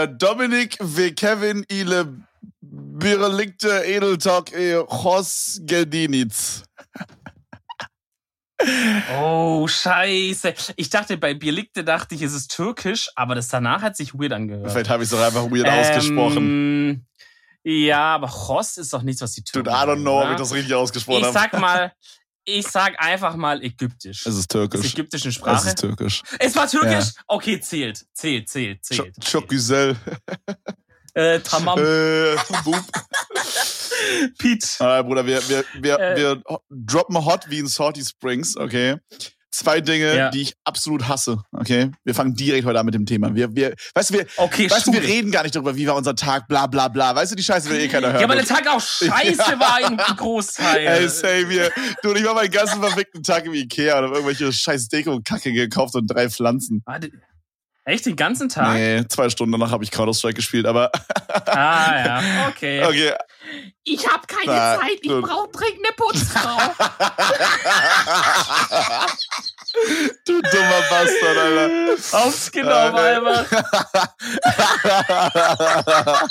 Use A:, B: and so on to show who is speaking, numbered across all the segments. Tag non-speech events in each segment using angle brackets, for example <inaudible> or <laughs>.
A: Äh, Dominik W. Kevin Ile Birlikte Edeltalk e Hos Gedinitz.
B: Oh, scheiße. Ich dachte, bei Birlikte dachte ich, es ist türkisch, aber das danach hat sich weird angehört.
A: Vielleicht habe ich es doch einfach weird ausgesprochen.
B: Ähm, Ja, aber Hos ist doch nichts, was die Türken
A: Dude, I don't know, ob
B: oder?
A: ich das richtig ausgesprochen
B: Ich
A: habe.
B: sag mal, <laughs> ich sag einfach mal ägyptisch.
A: Es ist türkisch.
B: ist ägyptische
A: Es
B: Sprache.
A: ist türkisch.
B: Es war türkisch? Okay, zählt. Zählt, zählt, zählt.
A: Çok güzel.
B: Äh, tamam. <laughs>
A: Äh. <laughs>
B: Pete.
A: Ah, Bruder, wir, wir, wir,
B: Äh.
A: wir droppen hot wie in Salty Springs, okay? Zwei Dinge,
B: Ja.
A: die ich absolut hasse, okay? Wir fangen direkt heute an mit dem Thema. Wir, wir, weißt du, wir,
B: Okay,
A: weißt du, wir reden gar nicht darüber, wie war unser Tag, bla, bla, bla. Weißt du, die Scheiße will eh keiner hören.
B: Ja, weil der Tag auch <laughs> scheiße war im Großteil.
A: Ey, same hier. Du, ich war meinen ganzen verfickten Tag im Ikea und hab irgendwelche scheiß Deko-Kacke gekauft und drei Pflanzen.
B: Warte, Echt den ganzen Tag?
A: Nee, zwei Stunden danach habe ich Counter-Strike gespielt, aber
B: Ah, ja, okay. <laughs>
A: okay.
B: Ich habe keine
A: Na,
B: Zeit, ich brauche dringend eine Putzfrau. <laughs>
A: du dummer Bastard, Alter.
B: Aufs
A: Äh,
B: einfach. <laughs>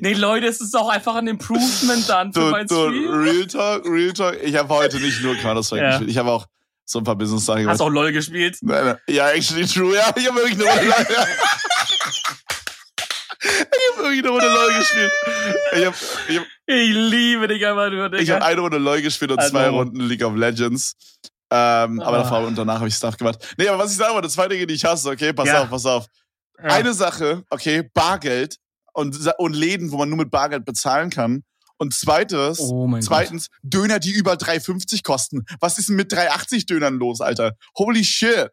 B: Nee, Leute, es ist auch einfach ein Improvement dann für
A: Du,
B: mein
A: du,
B: Spiel.
A: Real Talk, Real Talk. Ich habe heute nicht nur Counter-Strike
B: Ja.
A: gespielt. Ich habe auch so ein paar Business-Sachen
B: Hast
A: gemacht.
B: auch LOL gespielt?
A: Nein, nein. Ja, actually true. Ja, ich habe wirklich eine Runde LOL. ich habe wirklich eine Runde LOL gespielt. Ich habe ich hab,
B: Ich liebe dich einfach nur, Digga.
A: ich hab eine Runde LOL gespielt und
B: I
A: zwei. Runden League of Legends. Ähm, aber
B: Ah.
A: davor und danach habe ich Stuff gemacht. Nee, aber was ich sagen wollte, zwei Dinge, die ich hasse, okay? Pass
B: Ja.
A: auf, pass auf.
B: Ja.
A: Eine Sache, okay, Bargeld und, und Läden, wo man nur mit Bargeld bezahlen kann. Und zweites,
B: oh mein Gott.
A: Zweitens, Döner, die über 3,50 kosten. Was ist denn mit 3,80 Dönern los, Alter? Holy shit.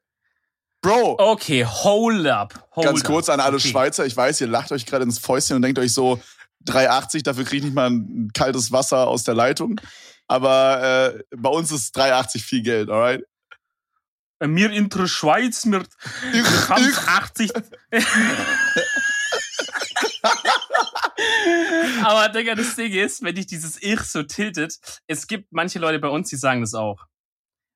A: Bro,
B: Okay, hold up. Hold
A: ganz
B: up.
A: kurz an alle
B: okay.
A: Schweizer. Ich weiß, ihr lacht euch gerade ins Fäustchen und denkt euch so, 3,80, dafür kriege ich nicht mal ein kaltes Wasser aus der Leitung. Aber äh, bei uns ist 3,80 viel Geld, alright?
B: Mir in der Schweiz, mir
A: ich,
B: 80. <laughs> Aber Digga, das Ding ist, wenn dich dieses Ich so tiltet, es gibt manche Leute bei uns, die sagen das auch.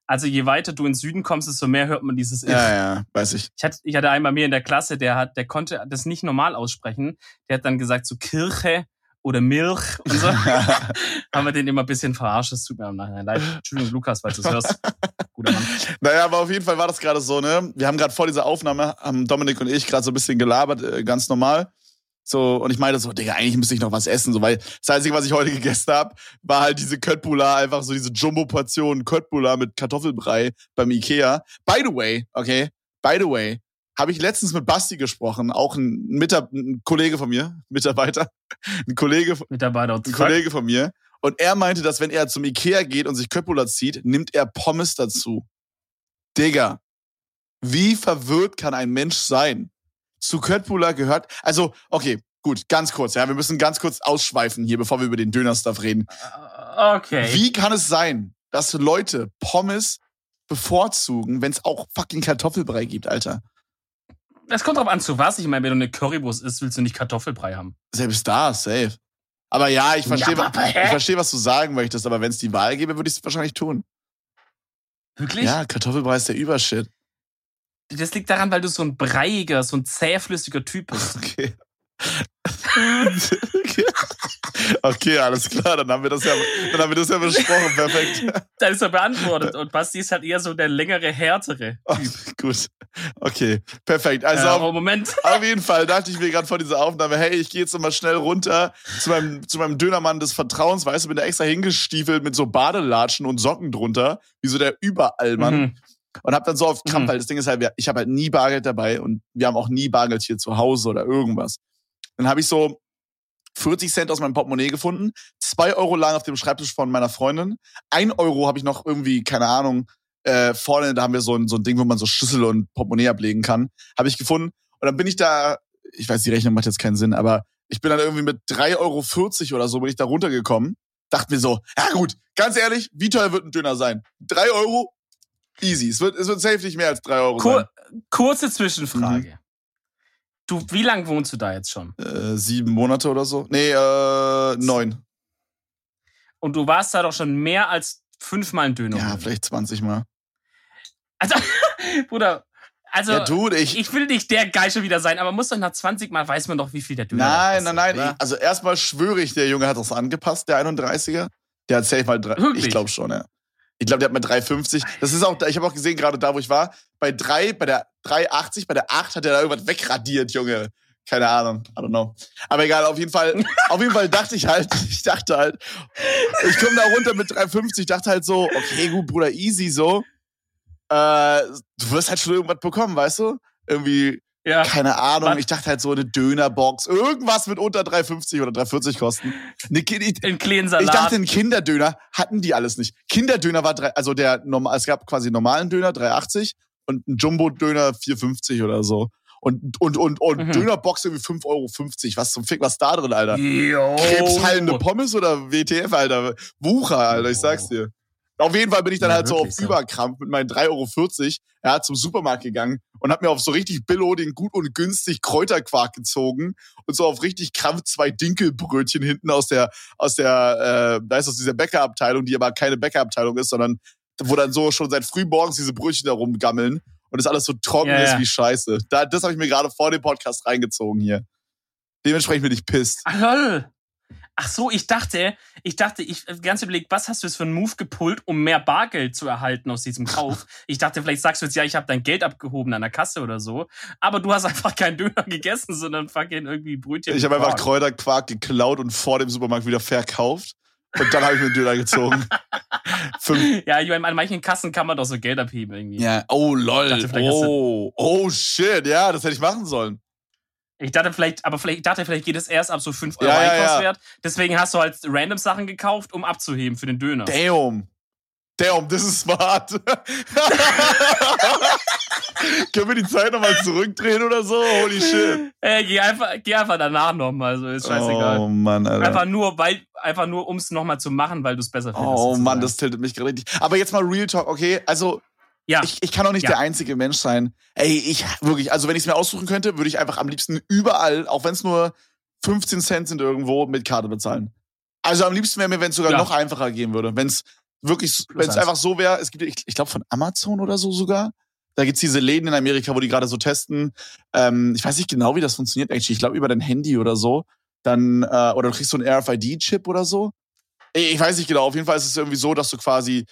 B: Also je weiter du in den Süden kommst, desto mehr hört man dieses Ich.
A: ja, ja, weiß ich.
B: Ich hatte, ich hatte einmal mir in der Klasse, der hat, der konnte das nicht normal aussprechen. Der hat dann gesagt so Kirche oder Milch und so. <laughs> Haben wir den immer ein bisschen verarscht. Das tut mir im Nachhinein leid. Entschuldigung, Lukas, falls du es hörst. Guter Mann.
A: Naja, aber auf jeden Fall war das gerade so, ne? Wir haben gerade vor dieser Aufnahme, haben Dominik und ich gerade so ein bisschen gelabert, äh, ganz normal. So, und ich meinte so, Digga, eigentlich müsste ich noch was essen, so, weil das Einzige, was ich heute gegessen habe, war halt diese Köttbullar, einfach so diese Jumbo-Portion Köttbullar mit Kartoffelbrei beim Ikea. By the way, okay, by the way, habe ich letztens mit Basti gesprochen, auch ein, Mitar ein Kollege von mir, <laughs> Mitarbeiter, ein Kollege,
B: Mitarbeiter
A: ein Kollege von mir. Und er meinte, dass wenn er zum Ikea geht und sich Köttbullar zieht, nimmt er Pommes dazu. Digga, wie verwirrt kann ein Mensch sein? Zu Köttbullar gehört, also, okay, gut, ganz kurz, ja, wir müssen ganz kurz ausschweifen hier, bevor wir über den Dönerstuff reden.
B: Okay.
A: Wie kann es sein, dass Leute Pommes bevorzugen, wenn es auch fucking Kartoffelbrei gibt, Alter?
B: Es kommt drauf an, zu was. Ich meine, wenn du eine Currywurst isst, willst du nicht Kartoffelbrei haben.
A: Selbst da, safe. Aber ja, ich verstehe,
B: Ja, aber
A: wa-
B: hä?
A: ich verstehe, was du sagen möchtest, aber wenn es die Wahl gäbe, würde ich es wahrscheinlich tun.
B: Wirklich?
A: Ja, Kartoffelbrei ist der Übershit.
B: Das liegt daran, weil du so ein breiiger, so ein zähflüssiger Typ bist.
A: Okay. okay. <laughs> Okay, alles klar, dann haben wir das ja, dann haben wir das ja besprochen, perfekt. <laughs>
B: Dann ist er beantwortet. Und Basti ist halt eher so der längere, härtere. <laughs>
A: Oh, gut. Okay, perfekt. Also
B: äh,
A: auf,
B: Moment.
A: auf jeden Fall dachte ich mir gerade vor dieser Aufnahme, hey, ich gehe jetzt nochmal schnell runter zu meinem, zu meinem Dönermann des Vertrauens, weißt du, bin da extra hingestiefelt mit so Badelatschen und Socken drunter, wie so der Überallmann.
B: Mhm.
A: Und hab dann so auf Krampf,
B: Mhm.
A: weil das Ding ist halt, ich habe halt nie Bargeld dabei und wir haben auch nie Bargeld hier zu Hause oder irgendwas. Dann habe ich so 40 Cent aus meinem Portemonnaie gefunden, zwei Euro lang auf dem Schreibtisch von meiner Freundin, ein Euro habe ich noch irgendwie, keine Ahnung, äh, vorne, da haben wir so ein, so ein Ding, wo man so Schlüssel und Portemonnaie ablegen kann, habe ich gefunden. Und dann bin ich da, ich weiß, die Rechnung macht jetzt keinen Sinn, aber ich bin dann irgendwie mit 3,40 Euro oder so, bin ich da runtergekommen, dachte mir so, ja gut, ganz ehrlich, wie teuer wird ein Döner sein? Drei Euro? Easy. Es wird, es wird safe nicht mehr als drei Euro
B: Kur
A: sein.
B: kurze Zwischenfrage.
A: Mhm.
B: Du, wie lange wohnst du da jetzt schon?
A: Äh, sieben Monate oder so? Nee, äh, neun.
B: Und du warst da doch schon mehr als fünfmal ein Döner.
A: Ja, vielleicht 20 Mal.
B: Also, <laughs> Bruder, Also,
A: Ja, Dude, ich.
B: ich will nicht der Geil schon wieder sein, aber muss doch nach 20 Mal weiß man doch, wie viel der Döner
A: nein, nein, nein. Ich, also erstmal schwöre ich, der Junge hat das angepasst, der 31er. Der hat safe mal drei.
B: Wirklich?
A: Ich glaube schon, ja. Ich glaube, der hat mal 3,50. Das ist auch, ich habe auch gesehen, gerade da, wo ich war, bei 3, bei der 3,80, bei der 8 hat er da irgendwas wegradiert, Junge. Keine Ahnung, I don't know. Aber egal, auf jeden Fall, <laughs> auf jeden Fall dachte ich halt, ich dachte halt, ich komme da runter mit 3,50, dachte halt so, okay, gut, Bruder, easy so. Äh, du wirst halt schon irgendwas bekommen, weißt du? Irgendwie,
B: Ja.
A: keine Ahnung,
B: Was?
A: ich dachte halt so eine Dönerbox, irgendwas mit unter 3,50 oder 3,40 kosten. Eine, ich,
B: In kleinen
A: ich
B: Salat.
A: dachte, ein Kinderdöner hatten die alles nicht. Kinderdöner war drei, also der normal, es gab quasi einen normalen Döner 3,80 und einen Jumbo-Döner 4,50 oder so. Und, und, und, und
B: Mhm.
A: Dönerbox irgendwie 5,50 Euro. Was zum Fick, was da drin, Alter?
B: Jo.
A: Krebshallende Pommes oder WTF, Alter? Wucher, Alter, ich sag's dir. Auf jeden Fall bin ich dann
B: Ja,
A: halt so auf. Überkrampf mit meinen 3,40 Euro ja, zum Supermarkt gegangen und hab mir auf so richtig Billo den gut und günstig Kräuterquark gezogen und so auf richtig Krampf zwei Dinkelbrötchen hinten aus der, aus der, äh, da ist aus dieser Bäckerabteilung, die aber keine Bäckerabteilung ist, sondern wo dann so schon seit frühmorgens diese Brötchen da rumgammeln und das alles so trocken
B: Ja,
A: ist
B: ja.
A: wie Scheiße. Da, das habe ich mir gerade vor dem Podcast reingezogen hier. Dementsprechend bin ich pisst.
B: Ach, lol. Ach so, ich dachte, ich dachte, ich ganz überlegt, was hast du jetzt für einen Move gepult, um mehr Bargeld zu erhalten aus diesem Kauf? <laughs> Ich dachte, vielleicht sagst du jetzt, ja, ich habe dein Geld abgehoben an der Kasse oder so. Aber du hast einfach keinen Döner gegessen, sondern fucking irgendwie Brötchen.
A: Ich habe einfach
B: Quark.
A: Kräuterquark geklaut und vor dem Supermarkt wieder verkauft. Und dann habe ich mir einen Döner gezogen. <laughs>
B: Ja, ich meine, an manchen Kassen kann man doch so Geld abheben irgendwie.
A: Ja, oh lol.
B: dachte,
A: Oh, oh shit, ja, das hätte ich machen sollen.
B: Ich dachte vielleicht, aber vielleicht, ich dachte, vielleicht geht es erst ab so 5 Euro
A: Ja, ja, ja.
B: Einkaufswert. Deswegen hast du halt random Sachen gekauft, um abzuheben für den Döner.
A: Damn. Damn, das ist smart. <laughs> Können wir die Zeit nochmal zurückdrehen oder so? Holy shit.
B: Äh, geh einfach, geh einfach danach nochmal, so ist scheißegal.
A: Oh Mann, Alter.
B: Einfach nur, weil, einfach nur, um es nochmal zu machen, weil du es besser findest.
A: Oh Mann, das tiltet mich gerade richtig. Aber jetzt mal Real Talk, okay? Also,
B: Ja.
A: ich, ich kann auch nicht
B: Ja.
A: der einzige Mensch sein. Ey, ich wirklich, also wenn ich es mir aussuchen könnte, würde ich einfach am liebsten überall, auch wenn es nur 15 Cent sind irgendwo, mit Karte bezahlen. Also am liebsten wäre mir, wenn es sogar
B: Ja.
A: noch einfacher gehen würde. Wenn es wirklich, wenn es einfach so wäre, es gibt, ich, ich glaube von Amazon oder so sogar. Da gibt's diese Läden in Amerika, wo die gerade so testen. Ähm, ich weiß nicht genau, wie das funktioniert actually. Ich glaube über dein Handy oder so. Dann, äh, oder du kriegst so einen RFID-Chip oder so. Ich ich weiß nicht genau. Auf jeden Fall ist es irgendwie so, dass du quasi,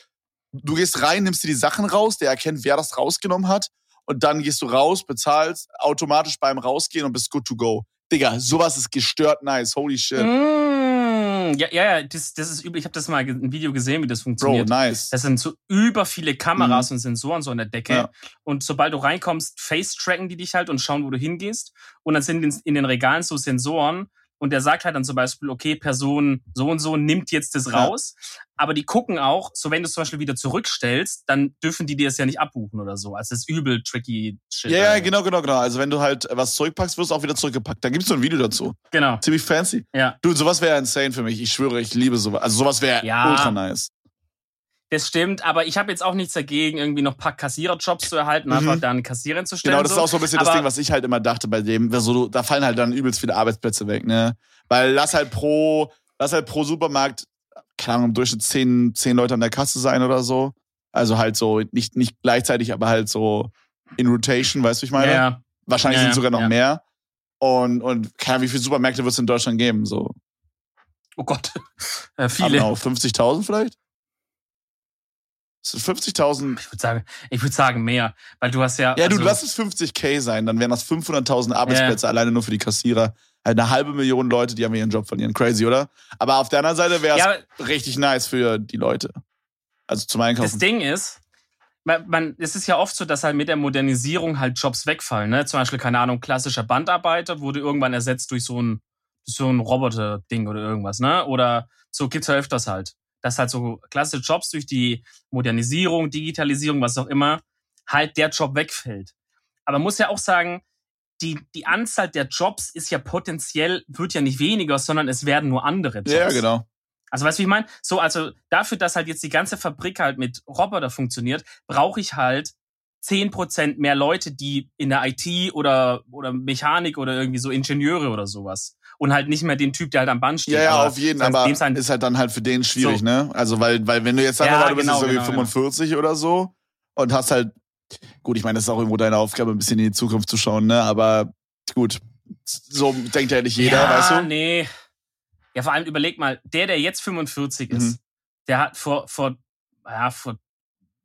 A: du gehst rein, nimmst dir die Sachen raus, der erkennt, wer das rausgenommen hat. Und dann gehst du raus, bezahlst automatisch beim Rausgehen und bist good to go. Digga, sowas ist gestört nice. Holy shit.
B: Mm, ja, ja, ja, das, das ist übel. Ich habe das mal ein Video gesehen, wie das
A: Bro,
B: funktioniert.
A: nice.
B: Das sind so über viele Kameras und Sensoren so an der Decke.
A: Mhm. Ja.
B: Und sobald du reinkommst, face-tracken die dich halt und schauen, wo du hingehst. Und dann sind in, in den Regalen so Sensoren. Und der sagt halt dann zum Beispiel, okay, Person so und so nimmt jetzt das
A: Ja.
B: raus. Aber die gucken auch, so wenn du es zum Beispiel wieder zurückstellst, dann dürfen die dir es ja nicht abbuchen oder so. Also das ist übel tricky shit.
A: Ja, ja, genau, genau, genau. Also wenn du halt was zurückpackst, wirst du auch wieder zurückgepackt. Da gibt's so ein Video dazu.
B: Genau,
A: Ziemlich fancy.
B: ja.
A: Du, sowas wäre insane für mich. Ich schwöre, ich liebe sowas. Also sowas wäre
B: Ja.
A: ultra nice.
B: Das stimmt, aber ich habe jetzt auch nichts dagegen, irgendwie noch ein paar Kassiererjobs zu erhalten,
A: Mhm.
B: einfach da eine Kassiererin zu stellen.
A: Genau, das
B: so.
A: ist auch so ein bisschen das
B: Aber-
A: Ding, was ich halt immer dachte bei dem. Also, da fallen halt dann übelst viele Arbeitsplätze weg, ne? Weil lass halt pro, lass halt pro Supermarkt, keine Ahnung, im Durchschnitt zehn, zehn Leute an der Kasse sein oder so. Also halt so, nicht, nicht gleichzeitig, aber halt so in Rotation, weißt du, wie ich meine?
B: Ja.
A: Wahrscheinlich
B: Ja,
A: sind sogar noch
B: ja.
A: mehr. Und, und keine Ahnung, wie viele Supermärkte wird es in Deutschland geben? So,
B: Oh Gott, <laughs> äh, viele.
A: know, 50.000 vielleicht? Das sind 50.000.
B: Ich würde sagen, ich würde sagen mehr, weil du hast ja.
A: Ja, du,
B: also,
A: lass es 50k sein, dann wären das 500.000 Arbeitsplätze alleine nur für die Kassierer. Halt Eine halbe Million Leute, die haben ihren Job verlieren. Crazy, oder? Aber auf der anderen Seite wäre es
B: Ja,
A: richtig nice für die Leute. Also zum
B: das
A: Einkaufen.
B: Ding ist, man, man, es ist ja oft so, dass halt mit der Modernisierung halt Jobs wegfallen. Ne? Zum Beispiel, keine Ahnung, klassischer Bandarbeiter wurde irgendwann ersetzt durch so ein, so ein Roboter-Ding oder irgendwas, ne? Oder so gibt's ja öfters halt. Dass halt so klassische Jobs durch die Modernisierung, Digitalisierung, was auch immer, halt der Job wegfällt. Aber man muss ja auch sagen, die, die Anzahl der Jobs ist ja potenziell, wird ja nicht weniger, sondern es werden nur andere Jobs.
A: ja, genau.
B: Also weißt du, wie ich meine? So, also dafür, dass halt jetzt die ganze Fabrik halt mit Roboter funktioniert, brauche ich halt 10% mehr Leute, die in der IT oder, oder Mechanik oder irgendwie so Ingenieure oder sowas. Und halt nicht mehr den Typ, der halt am Band steht.
A: Ja, ja,
B: Aber
A: auf jeden, aber
B: sein-
A: ist halt dann halt für den schwierig,
B: So.
A: ne? Also, weil, weil wenn du jetzt wir
B: Ja,
A: du bist
B: genau,
A: irgendwie
B: genau, genau.
A: 45 oder so und hast halt gut, ich meine, das ist auch irgendwo deine Aufgabe, ein bisschen in die Zukunft zu schauen, ne? Aber gut, so denkt ja nicht jeder,
B: ja,
A: weißt du?
B: nee. Ja, vor allem überleg mal, der, der jetzt 45 ist,
A: Mhm.
B: der hat vor, vor, ja, vor,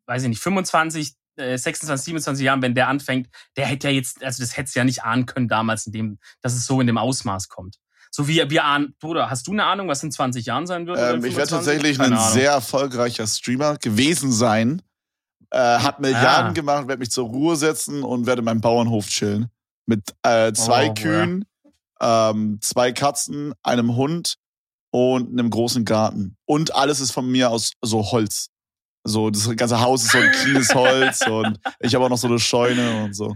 B: weiß ich nicht, 25, äh, 26, 27 Jahren, wenn der anfängt, der hätte ja jetzt, also das hättest du ja nicht ahnen können damals, in dem, dass es so in dem Ausmaß kommt. So wie wir ahnen, Bruder, hast du eine Ahnung, was in 20 Jahren sein wird?
A: Ähm, ich werde
B: 25?
A: tatsächlich
B: Keine
A: ein
B: Ahnung.
A: sehr erfolgreicher Streamer gewesen sein. Äh, hab Milliarden
B: Ah.
A: gemacht, werde mich zur Ruhe setzen und werde meinen Bauernhof chillen. Mit äh, zwei
B: Oh,
A: Kühen, ähm, zwei Katzen, einem Hund und einem großen Garten. Und alles ist von mir aus so Holz. So, das ganze Haus ist so ein cleanes Holz <laughs> und ich habe auch noch so eine Scheune und so.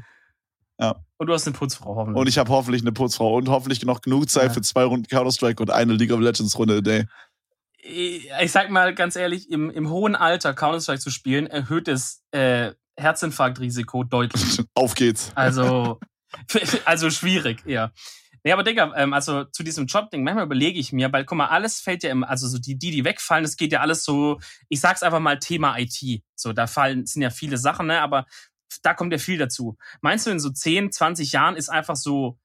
B: Und du hast eine Putzfrau hoffentlich.
A: Und ich habe hoffentlich eine Putzfrau und hoffentlich noch genug Zeit
B: Ja.
A: für zwei Runden Counter-Strike und eine League of Legends Runde a day.
B: ich sag mal ganz ehrlich, im, im hohen Alter Counter-Strike zu spielen, erhöht das äh, Herzinfarktrisiko deutlich. <laughs>
A: Auf geht's.
B: Also, <laughs> also schwierig, eher. Nee, aber Digga, ähm, also zu diesem Job-Ding, manchmal überlege ich mir, weil guck mal, alles fällt ja immer, also so die, die, die wegfallen, das geht ja alles so, ich sag's einfach mal Thema IT. So, da fallen, sind ja viele Sachen, ne, aber da kommt ja viel dazu. Meinst du, in so 10, 20 Jahren ist einfach so,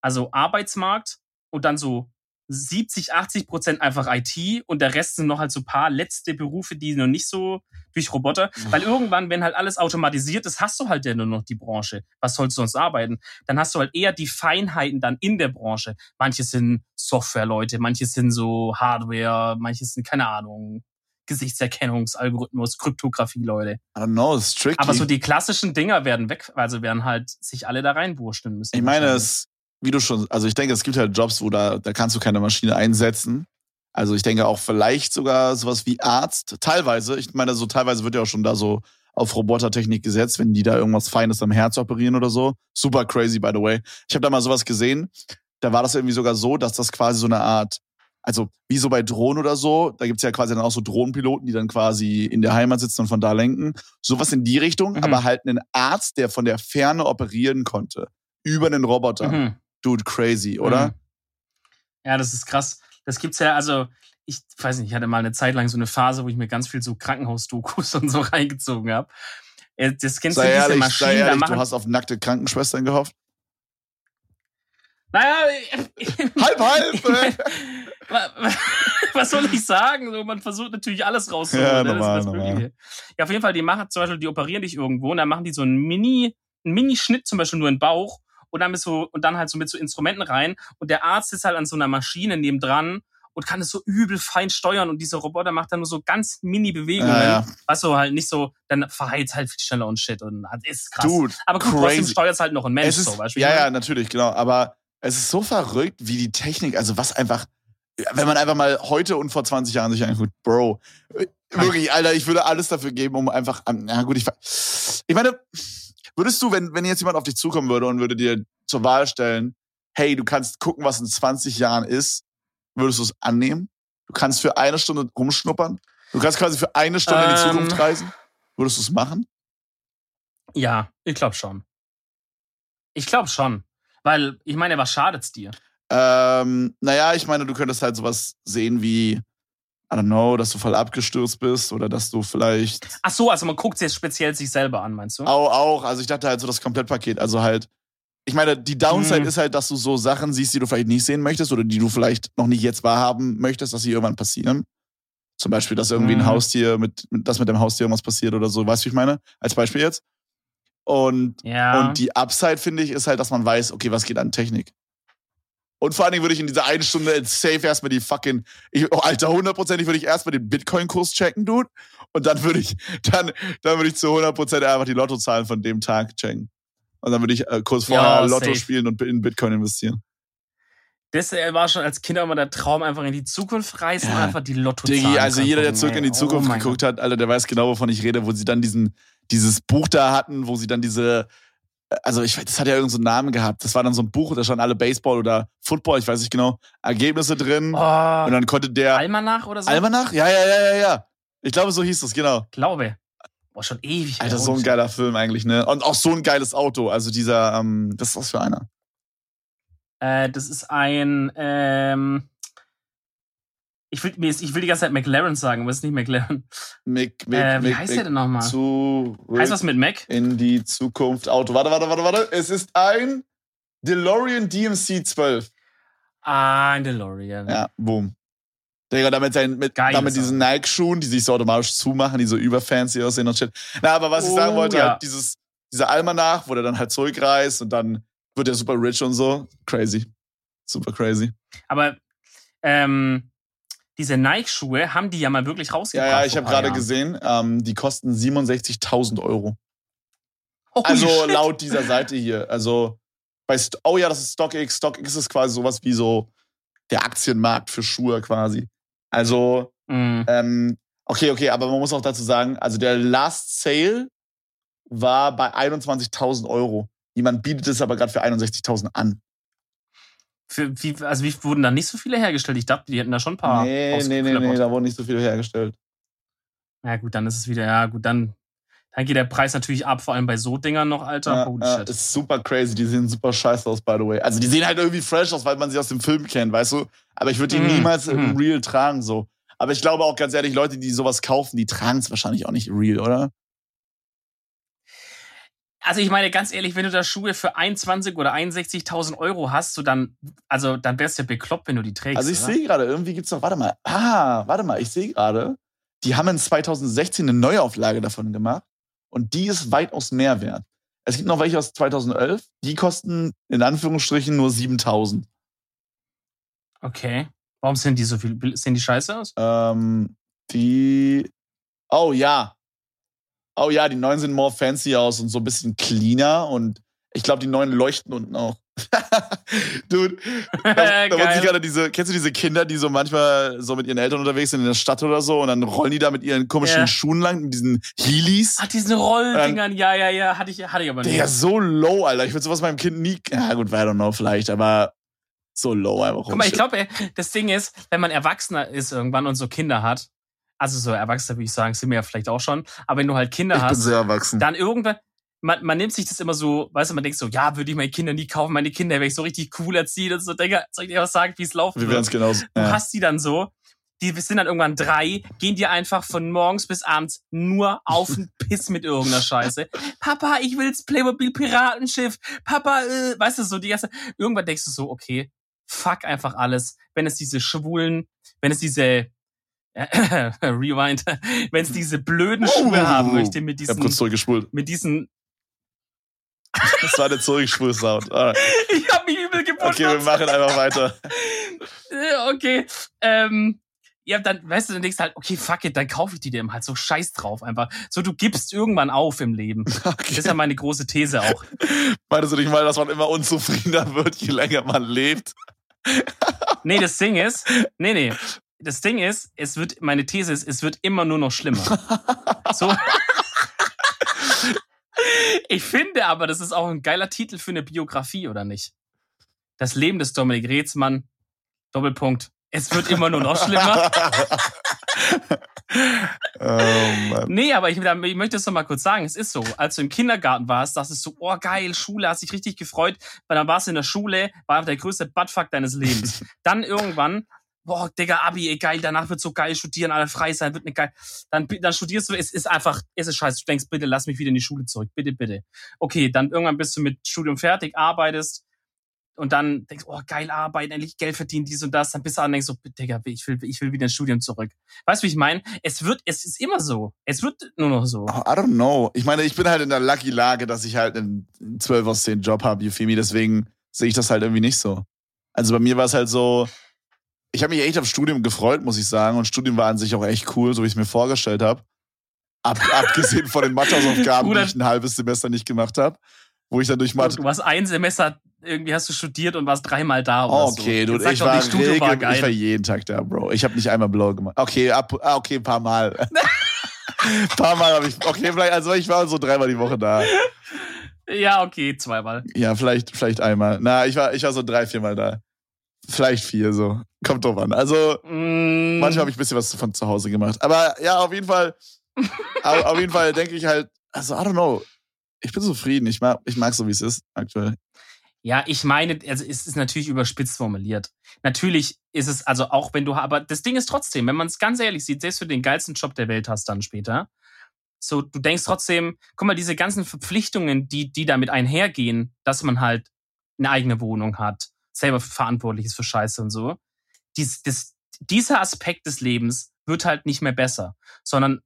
B: also Arbeitsmarkt und dann so 70, 80 Prozent einfach IT und der Rest sind noch halt so paar letzte Berufe, die noch nicht so durch Roboter. Weil irgendwann, wenn halt alles automatisiert ist, hast du halt ja nur noch die Branche. Was sollst du sonst arbeiten? Dann hast du halt eher die Feinheiten dann in der Branche. Manche sind Softwareleute, manche sind so Hardware, manche sind, keine Ahnung, Gesichtserkennungsalgorithmus, Kryptographie-Leute.
A: I don't know, it's tricky.
B: Aber so die klassischen Dinger werden weg, also werden halt sich alle da reinwurschteln müssen.
A: ich meine, es, wie du schon, also ich denke, es gibt halt Jobs, wo da, da kannst du keine Maschine einsetzen. Also ich denke auch vielleicht sogar sowas wie Arzt. Teilweise, ich meine, so teilweise wird ja auch schon da so auf Robotertechnik gesetzt, wenn die da irgendwas Feines am Herz operieren oder so. Super crazy, by the way. Ich habe da mal sowas gesehen. Da war das irgendwie sogar so, dass das quasi so eine Art, also wie so bei Drohnen oder so, da gibt's ja quasi dann auch so Drohnenpiloten, die dann quasi in der Heimat sitzen und von da lenken. Sowas in die Richtung,
B: Mhm.
A: aber halt einen Arzt, der von der Ferne operieren konnte. Über einen Roboter.
B: Mhm.
A: Dude, crazy, oder?
B: Mhm. Ja, das ist krass. Das gibt's ja, also, ich weiß nicht, ich hatte mal eine Zeit lang so eine Phase, wo ich mir ganz viel so Krankenhausdokus <laughs> und so reingezogen habe. Das kennst
A: Sei
B: du diese
A: ehrlich,
B: Maschinen,
A: sei ehrlich, du hast auf nackte Krankenschwestern gehofft.
B: naja, <laughs> <laughs>
A: Halb, halb! äh.
B: wa- wa- was soll ich sagen? So, man versucht natürlich alles rauszuholen.
A: Ja,
B: ne?
A: normal,
B: das
A: normal.
B: Ja, auf jeden Fall, die machen zum Beispiel, die operieren dich irgendwo und dann machen die so einen Mini, einen Mini-Schnitt zum Beispiel nur in den Bauch und dann, mit so, und dann halt so mit so Instrumenten rein und der Arzt ist halt an so einer Maschine nebendran und kann es so übel fein steuern und dieser Roboter macht dann nur so ganz Mini-Bewegungen,
A: Ja, ja.
B: was so halt nicht so, dann verheilt halt viel schneller und shit und ist krass.
A: Dude,
B: Aber gut, trotzdem
A: crazy.
B: steuert halt noch ein Mensch
A: es ist,
B: du? wie
A: ja, ja, natürlich, genau. Aber es ist so verrückt, wie die Technik, also was einfach, wenn man einfach mal heute und vor 20 Jahren sich anguckt, Bro, äh, wirklich, Alter, ich würde alles dafür geben, um einfach, ähm, na gut, ich, ich meine, würdest du, wenn, wenn jetzt jemand auf dich zukommen würde und würde dir zur Wahl stellen, hey, du kannst gucken, was in 20 Jahren ist, würdest du es annehmen? Du kannst für eine Stunde rumschnuppern? Du kannst quasi für eine Stunde in die
B: Ähm.
A: Zukunft reisen? Würdest du es machen?
B: Ja, ich glaube schon. Ich glaube schon. Weil, ich meine, was schadet's dir?
A: Ähm, naja, ich meine, du könntest halt sowas sehen wie, I don't know, dass du voll abgestürzt bist oder dass du vielleicht.
B: Ach so, also man guckt jetzt speziell sich selber an, meinst du?
A: Auch, auch, also ich dachte halt so das Komplettpaket. Also halt, ich meine, die Downside
B: Hm.
A: ist halt, dass du so Sachen siehst, die du vielleicht nicht sehen möchtest oder die du vielleicht noch nicht jetzt wahrhaben möchtest, dass sie irgendwann passieren. Zum Beispiel, dass irgendwie ein
B: Mhm.
A: Haustier mit, mit, dass mit dem Haustier irgendwas passiert oder so. Weißt du, wie ich meine? Als Beispiel jetzt. Und
B: Ja.
A: Und die Upside, finde ich, ist halt, dass man weiß, okay, was geht an Technik. Und vor allen Dingen würde ich in dieser einen Stunde safe erstmal die fucking, ich, oh, Alter, hundertprozentig würde ich erstmal den Bitcoin-Kurs checken, Dude. Und dann würde ich, dann, dann würde ich zu 100% einfach die Lottozahlen von dem Tag checken. Und dann würde ich äh, kurz
B: Ja,
A: vorher Lotto
B: safe.
A: spielen und in Bitcoin investieren.
B: Das äh, war schon als Kind immer der Traum, einfach in die Zukunft reisen und
A: Ja.
B: einfach die Lotto
A: Diggi, also jeder, der zurück in die
B: Oh
A: Zukunft geguckt hat, Alter, der weiß genau, wovon ich rede, wo sie dann diesen, dieses Buch da hatten, wo sie dann diese, also ich weiß, das hat ja irgendeinen so einen Namen gehabt. Das war dann so ein Buch, da standen alle Baseball oder Football, ich weiß nicht genau, Ergebnisse drin.
B: Oh,
A: Und dann konnte der.
B: Almanach oder so?
A: Almanach? Ja, ja, ja, ja, ja. Ich glaube, so hieß es, genau.
B: Glaube. Boah, schon ewig.
A: Alter, so ein geiler Film eigentlich, ne? Und auch so ein geiles Auto. Also dieser, ähm, das ist was für einer.
B: Äh, das ist ein, ähm, Ich will, ich will die ganze Zeit McLaren sagen, aber es ist nicht McLaren.
A: Mick, Mick,
B: Äh, wie
A: Mick,
B: heißt
A: Mick,
B: der denn nochmal? Heißt was mit Mac?
A: in die Zukunft Auto. Warte, warte, warte, warte. Es ist ein DeLorean DMC 12.
B: Ah, ein DeLorean.
A: Ja, boom. Digga, damit, sein, mit,
B: Geil,
A: damit diesen Nike-Schuhen, die sich so automatisch zumachen, die so überfancy aussehen und shit. Na, aber was ich sagen
B: Oh,
A: wollte,
B: ja.
A: halt dieses, dieser Almanach, wo der dann halt zurückreist und dann wird er super rich und so. Crazy. Super crazy.
B: Aber ähm, diese Nike-Schuhe haben die ja mal wirklich
A: Ja,
B: rausgebracht.
A: ja, ich
B: vor
A: habe gerade gesehen, ähm, die kosten 67.000 Euro.
B: Holy
A: Also
B: shit.
A: laut dieser Seite hier. Also bei St oh ja, das ist StockX. StockX ist quasi sowas wie so der Aktienmarkt für Schuhe quasi. Also
B: Mm.
A: ähm, okay, okay, aber man muss auch dazu sagen, also der Last Sale war bei 21.000 Euro. Jemand bietet es aber gerade für 61.000 an.
B: Für, wie, also wie wurden da nicht so viele hergestellt? Ich dachte, die hätten da schon ein paar.
A: nee, nee, nee, nee, da wurden nicht so viele hergestellt.
B: Ja, gut, dann ist es wieder, ja, gut, dann, dann geht der Preis natürlich ab, vor allem bei so Dingern noch, Alter.
A: Ja,
B: Holy
A: ja,
B: shit.
A: ist super crazy. Die sehen super scheiße aus, by the way. Also die sehen halt irgendwie fresh aus, weil man sie aus dem Film kennt, weißt du? Aber ich würde die
B: Mhm,
A: niemals im
B: mhm.
A: Real tragen, so. Aber ich glaube auch ganz ehrlich, Leute, die sowas kaufen, die tragen es wahrscheinlich auch nicht real, oder?
B: Also ich meine, ganz ehrlich, wenn du da Schuhe für 21 oder 61.000 Euro hast, so dann, also dann wärst du ja bekloppt, wenn du die trägst.
A: Also ich sehe gerade, irgendwie gibt's noch, warte mal, ah, warte mal, ich sehe gerade, die haben in 2016 eine Neuauflage davon gemacht und die ist weitaus mehr wert. Es gibt noch welche aus 2011, die kosten in Anführungsstrichen nur 7000.
B: Okay. Warum sehen die so viel, sehen die scheiße aus?
A: Ähm, die, oh ja, oh ja, die neuen sehen more fancy aus und so ein bisschen cleaner und ich glaube, die neuen leuchten unten auch. <laughs> Dude, da, <laughs> da muss ich
B: Geil.
A: gerade diese, kennst du diese Kinder, die so manchmal so mit ihren Eltern unterwegs sind in der Stadt oder so und dann rollen die da mit ihren komischen
B: Ja.
A: Schuhen lang, mit diesen Heelys?
B: Ach, diesen Rolldingern, ja, ja, ja, hatte ich, hatte ich aber nicht.
A: Der so low, Alter. Ich würde sowas meinem Kind nie, ja gut, I don't know, vielleicht, aber so low einfach.
B: Guck mal, ich glaube, das Ding ist, wenn man Erwachsener ist irgendwann und so Kinder hat, also so Erwachsener würde ich sagen, sind wir ja vielleicht auch schon, aber wenn du halt Kinder
A: ich bin
B: hast,
A: sehr erwachsen.
B: dann irgendwann, man, man nimmt sich das immer so, weißt du, man denkt so, ja, würde ich meine Kinder nie kaufen, meine Kinder wäre ich so richtig cool erziehen und so, Digga, soll ich dir was sagen, wie es laufen
A: Wir
B: wird?
A: genauso.
B: Du
A: Ja.
B: hast die dann so, die sind dann irgendwann drei, gehen dir einfach von morgens bis abends nur auf den <laughs> Piss mit irgendeiner Scheiße. Papa, ich will's Playmobil Piratenschiff. Papa, äh, weißt du, so die ganze, irgendwann denkst du so, okay, fuck einfach alles. Wenn es diese schwulen, wenn es diese, <coughs> Rewind, wenn es diese blöden Schuhe haben möchte mit
A: Ich hab
B: diesen,
A: kurz zurückgespult.
B: mit diesen,
A: Das war der Zurückspul-Sound. Alright. <laughs>
B: ich hab mich übel gepusht.
A: Okay, wir machen einfach weiter. <laughs>
B: Okay. Ähm, ja, dann, weißt du, dann denkst du halt, okay, fuck it, dann kaufe ich die dem halt so scheiß drauf einfach. So, du gibst irgendwann auf im Leben. <laughs> Das
A: Okay.
B: ist ja meine große These auch.
A: Meinst du nicht mal, dass man immer unzufriedener wird, je länger man lebt?
B: Nee, das Ding ist, nee, nee. Das Ding ist, es wird, meine These ist, es wird immer nur noch schlimmer. <laughs> So. Ich finde aber, das ist auch ein geiler Titel für eine Biografie, oder nicht? Das Leben des Dominik Reetzmann, Doppelpunkt. Es wird immer nur noch schlimmer. <laughs>
A: oh Mann.
B: Nee, aber ich, ich möchte es noch mal kurz sagen. Es ist so, als du im Kindergarten warst, dachtest du, oh geil, Schule, hast dich richtig gefreut, weil dann warst du in der Schule, war der größte Buttfuck deines Lebens. <laughs> dann irgendwann, boah, Digga, Abi, ey, geil, danach wird so geil studieren, alle frei sein, wird eine geil. Dann, dann studierst du, es ist einfach, es ist scheiße. Du denkst, bitte lass mich wieder in die Schule zurück, bitte, bitte. Okay, dann irgendwann bist du mit Studium fertig, arbeitest, und dann denkst oh, geil arbeiten, endlich Geld verdienen, dies und das, dann bist du an und denkst so, Digga, ich will, ich will wieder ins Studium zurück. Weißt du, wie ich meine? Es wird, es ist immer so. Es wird nur noch so.
A: Oh, I don't know. Ich meine, ich bin halt in der lucky Lage, dass ich halt einen 12 aus 10 Job habe, me? Deswegen sehe ich das halt irgendwie nicht so. Also bei mir war es halt so, ich habe mich echt aufs Studium gefreut, muss ich sagen. Und Studium war an sich auch echt cool, so wie ich es mir vorgestellt habe. Ab, <laughs> abgesehen von den Mathehausaufgaben, die ich ein halbes Semester nicht gemacht habe. Wo ich dann durch Mathe
B: Du warst ein Semester, irgendwie hast du studiert und warst dreimal da oder
A: okay,
B: so.
A: du, ich war,
B: Studium war
A: regel, ich war jeden Tag da, Bro. Ich habe nicht einmal blau gemacht. Okay, ab, ah, okay, ein paar Mal. ein <laughs> paar Mal habe ich, okay, vielleicht, also ich war so dreimal die Woche da.
B: Ja, okay, zweimal.
A: Ja, vielleicht, vielleicht einmal. Na, ich war, ich war so drei, viermal da. Vielleicht vier, so. Kommt drauf an. Also,
B: Mm,
A: manchmal habe ich ein bisschen was von zu Hause gemacht. Aber ja, auf jeden Fall, <laughs> auf, jeden Fall denke ich halt, also, I don't know. Ich bin zufrieden. Ich mag, ich mag so, wie es ist aktuell.
B: Ja, ich meine, also es ist natürlich überspitzt formuliert. Natürlich ist es, also auch wenn du, aber das Ding ist trotzdem, wenn man es ganz ehrlich sieht, selbst wenn du den geilsten Job der Welt hast dann später, so, du denkst trotzdem, guck mal, diese ganzen Verpflichtungen, die, die damit einhergehen, dass man halt eine eigene Wohnung hat, selber verantwortlich ist für Scheiße und so, dies, das, dieser Aspekt des Lebens wird halt nicht mehr besser, sondern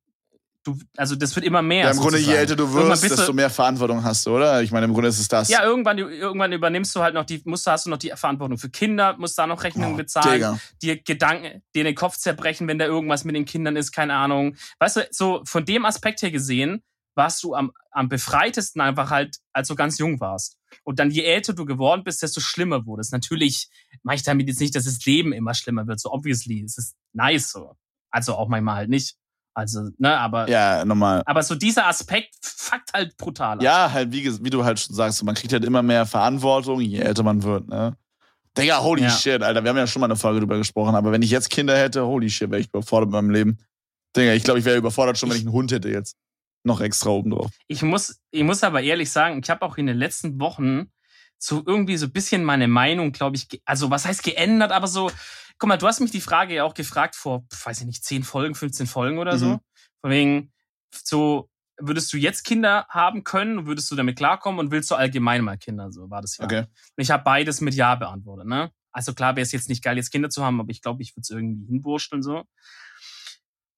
B: du, also das wird immer mehr.
A: Ja, im Grunde, je
B: sozusagen.
A: älter du wirst, desto mehr Verantwortung hast du, oder? Ich meine, im Grunde ist es das.
B: Ja, irgendwann, irgendwann übernimmst du halt noch die, musst, hast du noch die Verantwortung für Kinder, musst da noch Rechnungen
A: Oh,
B: bezahlen,
A: Digga.
B: dir Gedanken, dir den Kopf zerbrechen, wenn da irgendwas mit den Kindern ist, keine Ahnung. Weißt du, so von dem Aspekt her gesehen, warst du am, am befreitesten einfach halt, als du ganz jung warst. Und dann je älter du geworden bist, desto schlimmer wurde es. Natürlich mache ich damit jetzt nicht, dass das Leben immer schlimmer wird. So obviously, es ist nice so. Also auch manchmal halt nicht. Also, ne, aber,
A: Ja, nochmal.
B: aber so dieser Aspekt fuckt halt brutal. ab.
A: Ja, halt, wie, wie du halt schon sagst, man kriegt halt immer mehr Verantwortung, je älter man wird, ne? Digga, holy
B: Ja.
A: shit, Alter. Wir haben ja schon mal eine Folge drüber gesprochen, aber wenn ich jetzt Kinder hätte, holy shit, wäre ich überfordert mit meinem Leben. Digga, ich glaube, ich wäre überfordert schon, wenn ich einen Hund hätte jetzt. Noch extra oben drauf.
B: Ich muss, ich muss aber ehrlich sagen, ich habe auch in den letzten Wochen so irgendwie so ein bisschen meine Meinung, glaube ich, also was heißt geändert, aber so, guck mal, du hast mich die Frage ja auch gefragt vor, weiß ich nicht, 10 Folgen, 15 Folgen oder so.
A: Mhm.
B: Von wegen, so, würdest du jetzt Kinder haben können und würdest du damit klarkommen und willst du allgemein mal Kinder? So war das ja.
A: Okay.
B: Und ich habe beides mit Ja beantwortet, ne? Also klar wäre es jetzt nicht geil, jetzt Kinder zu haben, aber ich glaube, ich würde es irgendwie hinwurschteln so.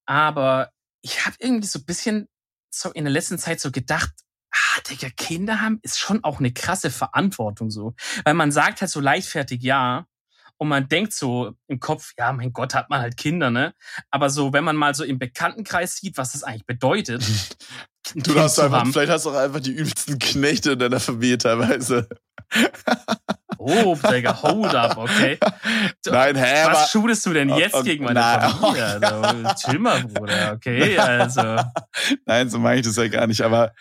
B: Aber ich habe irgendwie so ein bisschen so in der letzten Zeit so gedacht, ah, Digga, Kinder haben ist schon auch eine krasse Verantwortung so. Weil man sagt halt so leichtfertig ja und man denkt so im Kopf, ja, mein Gott, hat man halt Kinder, ne? Aber so, wenn man mal so im Bekanntenkreis sieht, was das eigentlich bedeutet, <laughs>
A: Du
B: Kind
A: hast einfach,
B: haben.
A: vielleicht hast du auch einfach die übelsten Knechte in deiner Familie teilweise.
B: Oh, Digga, hold up, okay?
A: Nein, hä.
B: Was shootest du denn
A: Oh,
B: jetzt
A: oh,
B: gegen meine
A: nein.
B: Familie? Also, chill mal, Bruder, okay? <laughs> Also,
A: Nein, so meine ich das ja gar nicht, aber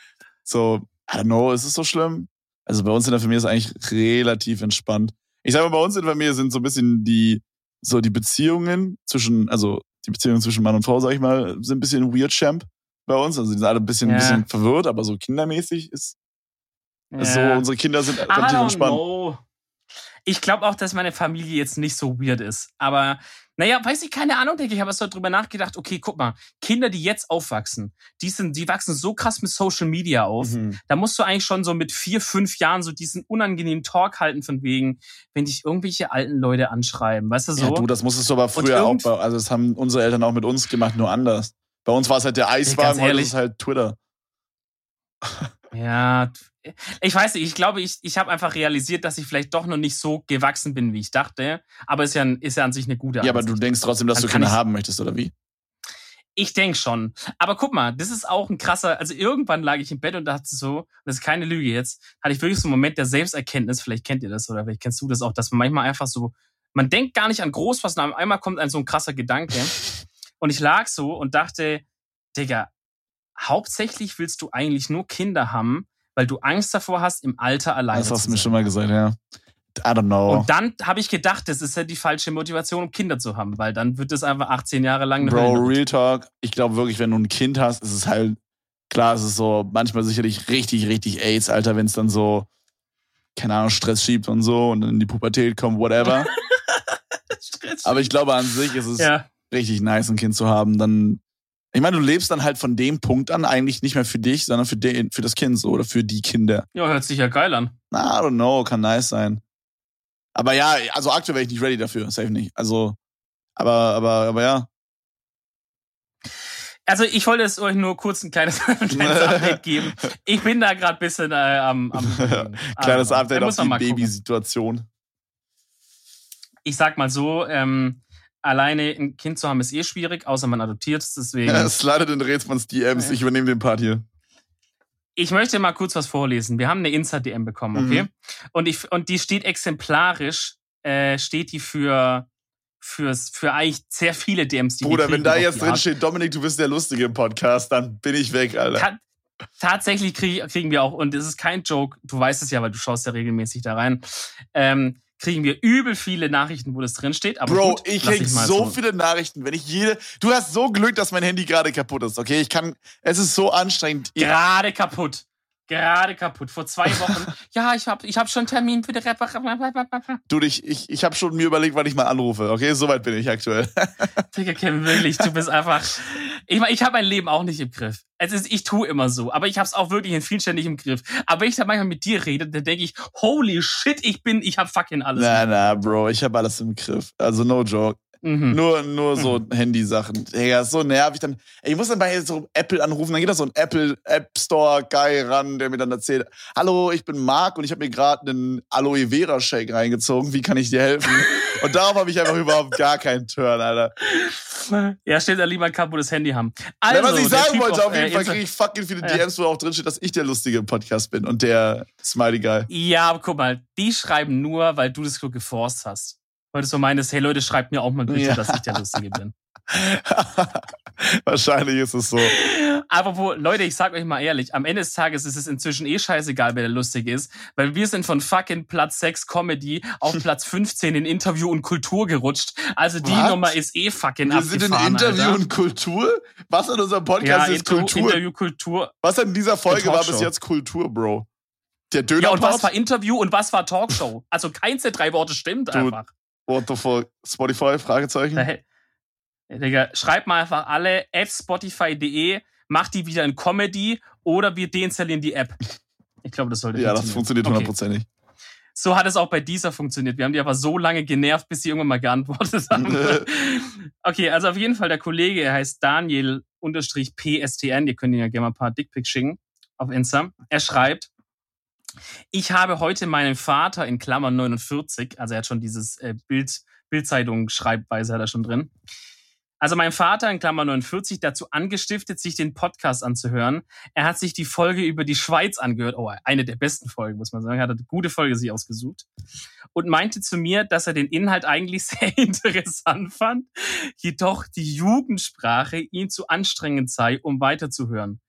A: so, I don't know, ist es so schlimm? Also bei uns in der Familie ist es eigentlich relativ entspannt. Ich sage mal, bei uns in der Familie sind so ein bisschen die, so die Beziehungen zwischen, also die Beziehungen zwischen Mann und Frau, sag ich mal, sind ein bisschen weird champ bei uns. Also die sind alle ein bisschen, ein
B: Ja.
A: bisschen verwirrt, aber so kindermäßig ist, ist so,
B: ja.
A: unsere Kinder sind relativ entspannt.
B: know. Ich glaube auch, dass meine Familie jetzt nicht so weird ist. Aber, naja, weiß ich, keine Ahnung, denke ich. habe so drüber nachgedacht, okay, guck mal, Kinder, die jetzt aufwachsen, die sind, die wachsen so krass mit Social Media auf.
A: Mhm.
B: Da musst du eigentlich schon so mit vier, fünf Jahren so diesen unangenehmen Talk halten von wegen, wenn dich irgendwelche alten Leute anschreiben, weißt du so?
A: Ja, du, das musstest du aber früher auch, also das haben unsere Eltern auch mit uns gemacht, nur anders. Bei uns war es halt der Eiswagen, heute ist es halt Twitter.
B: Ja, ich weiß nicht, ich glaube, ich, ich habe einfach realisiert, dass ich vielleicht doch noch nicht so gewachsen bin, wie ich dachte. Aber ist ja, ist ja an sich eine gute
A: Ja, aber du
B: Ansicht.
A: denkst trotzdem, dass
B: Dann
A: du
B: ich's-
A: haben möchtest, oder wie?
B: Ich denk schon. Aber guck mal, das ist auch ein krasser, also irgendwann lag ich im Bett und dachte so, das ist keine Lüge jetzt, hatte ich wirklich so einen Moment der Selbsterkenntnis, vielleicht kennt ihr das oder vielleicht kennst du das auch, dass man manchmal einfach so, man denkt gar nicht an groß was, und einmal kommt ein so ein krasser Gedanke. <laughs> Und ich lag so und dachte, Digga, hauptsächlich willst du eigentlich nur Kinder haben, weil du Angst davor hast, im Alter alleine
A: Das hast
B: zu
A: du mir
B: sein.
A: schon mal gesagt, ja. I don't know.
B: Und dann habe ich gedacht, das ist ja die falsche Motivation, um Kinder zu haben, weil dann wird es einfach 18 Jahre lang eine
A: Bro,
B: Hölle.
A: Real Talk. Ich glaube wirklich, wenn du ein Kind hast, ist es halt, klar, es ist so manchmal sicherlich richtig, richtig AIDS, Alter, wenn es dann so, keine Ahnung, Stress schiebt und so und dann in die Pubertät kommt, whatever. <laughs> Aber ich glaube, an sich ist es
B: ja.
A: richtig nice, ein Kind zu haben. Dann, ich meine, du lebst dann halt von dem Punkt an eigentlich nicht mehr für dich, sondern für, den, für das Kind so oder für die Kinder.
B: ja, hört sich ja geil an.
A: Na, I don't know, kann nice sein. Aber ja, also aktuell wäre ich nicht ready dafür, safe nicht. Also, aber, aber, aber ja.
B: Also ich wollte es euch nur kurz ein kleines, ein <laughs> kleines Update <laughs> geben. Ich bin da gerade ein bisschen äh, am, am <laughs>
A: Kleines
B: Aber
A: Update
B: da
A: auf die. Babysituation.
B: Ich sag mal so, ähm, alleine ein Kind zu haben ist eh schwierig, außer man adoptiert es. Deswegen.
A: Es leidet in Rätsmanns DMs.
B: Ja.
A: Ich übernehme den Part hier.
B: Ich möchte mal kurz was vorlesen. Wir haben eine Insta-DM bekommen, okay?
A: Mhm.
B: Und, ich, und die steht exemplarisch, äh, steht die für, fürs, für eigentlich sehr viele DMs, die
A: Bruder, wenn da jetzt drin steht, Dominik, du bist der Lustige im Podcast, dann bin ich weg, Alter.
B: Ta tatsächlich krieg, kriegen wir auch, und es ist kein Joke, du weißt es ja, weil du schaust ja regelmäßig da rein, ähm, kriegen wir übel viele Nachrichten, wo das drin steht. Aber
A: Bro,
B: gut,
A: ich krieg so viele Nachrichten, wenn ich jede. Du hast so Glück, dass mein Handy gerade kaputt ist, okay? Ich kann. Es ist so anstrengend.
B: Gerade kaputt. Gerade kaputt. Vor zwei <laughs> Wochen. ja, ich habe ich hab schon Termin für die Reparatur.
A: Du, ich, ich, ich habe schon mir überlegt, wann ich mal anrufe. Okay, soweit bin ich aktuell. <laughs>
B: Digga, Kevin, wirklich, du bist einfach. Ich meine, ich habe mein Leben auch nicht im Griff. Es ist, ich tue immer so, aber ich habe es auch wirklich in vielen Stellen nicht im Griff. Aber wenn ich da manchmal mit dir rede, dann denke ich, holy shit, ich bin, ich habe fucking alles.
A: na, na, Bro, ich habe alles im Griff. Also no joke.
B: Mhm.
A: Nur, nur so Handysachen. Digga, ist so nervig. Dann, ey, ich muss dann bei so Apple anrufen. Dann geht da so ein Apple App Store Guy ran, der mir dann erzählt: Hallo, ich bin Marc und ich habe mir gerade einen Aloe Vera Shake reingezogen. Wie kann ich dir helfen? <laughs> und darauf habe ich einfach überhaupt gar keinen Turn, Alter.
B: Ja, steht da lieber ein kaputtes Handy haben.
A: Also,
B: Also,
A: was ich
B: der
A: sagen
B: Typ
A: wollte, auf jeden
B: äh,
A: Fall kriege ich fucking viele
B: Ja.
A: DMs, wo auch drin steht, dass ich der Lustige im Podcast bin und der Smiley Guy.
B: Ja, aber guck mal, die schreiben nur, weil du das so geforst hast. Weil du so meinst, hey Leute, schreibt mir auch mal bitte,
A: Ja.
B: dass ich der Lustige bin. <laughs>
A: Wahrscheinlich ist es so.
B: Apropos, Leute, ich sag euch mal ehrlich, am Ende des Tages ist es inzwischen eh scheißegal, wer der Lustige ist, weil wir sind von fucking Platz 6 Comedy auf <laughs> Platz 15 in Interview und Kultur gerutscht. Also die
A: What?
B: Nummer ist eh fucking
A: Wir sind in
B: abgefahren,
A: Interview
B: Alter.
A: und Kultur? Was in unserem Podcast
B: ja,
A: ist Kultur?
B: Interview, Kultur.
A: Was in dieser Folge war bis jetzt Kultur, Bro? Der Döner
B: Ja, und was war Interview und was war Talkshow? Also keins der drei Worte stimmt
A: Du,
B: einfach.
A: What the fuck? Spotify? Fragezeichen?
B: Ja, Digga, schreibt mal einfach alle at spotify.de, macht die wieder in Comedy oder wir deinstallieren die App. Ich glaube, das sollte
A: Ja, das funktioniert
B: Okay.
A: hundertprozentig.
B: So hat es auch bei dieser funktioniert. Wir haben die aber so lange genervt, bis sie irgendwann mal geantwortet haben. <laughs> okay, also auf jeden Fall der Kollege, er heißt Daniel unterstrich PSTN. Ihr könnt ihn ja gerne mal ein paar Dickpics schicken auf Insta. Er schreibt, ich habe heute meinen Vater in Klammern 49, also er hat schon dieses äh, Bild, Bildzeitung Schreibweise hat er schon drin. Also mein Vater in Klammern 49 dazu angestiftet, sich den Podcast anzuhören. Er hat sich die Folge über die Schweiz angehört. Oh, eine der besten Folgen, muss man sagen. Er hat eine gute Folge sich ausgesucht. Und meinte zu mir, dass er den Inhalt eigentlich <laughs> sehr interessant fand, jedoch die Jugendsprache ihn zu anstrengend sei, um weiterzuhören.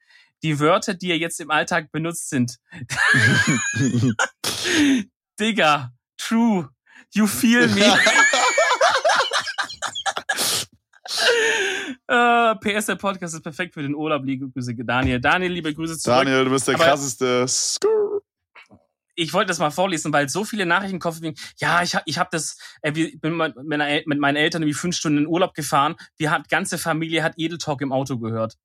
B: Die Wörter, die er jetzt im Alltag benutzt, sind <laughs> Digga, true, you feel me. <laughs> Äh, PS, der Podcast ist perfekt für den Urlaub. Liebe Grüße, Daniel. Daniel, liebe Grüße zurück.
A: Daniel, du bist der
B: Aber-
A: krasseste.
B: Ich wollte das mal vorlesen, weil so viele Nachrichten kommen. wie, Ja, ich, hab- ich habe das, äh, wir- bin mit, meinen Eltern irgendwie fünf Stunden in Urlaub gefahren. Wir hat ganze Familie hat Edel Talk im Auto gehört.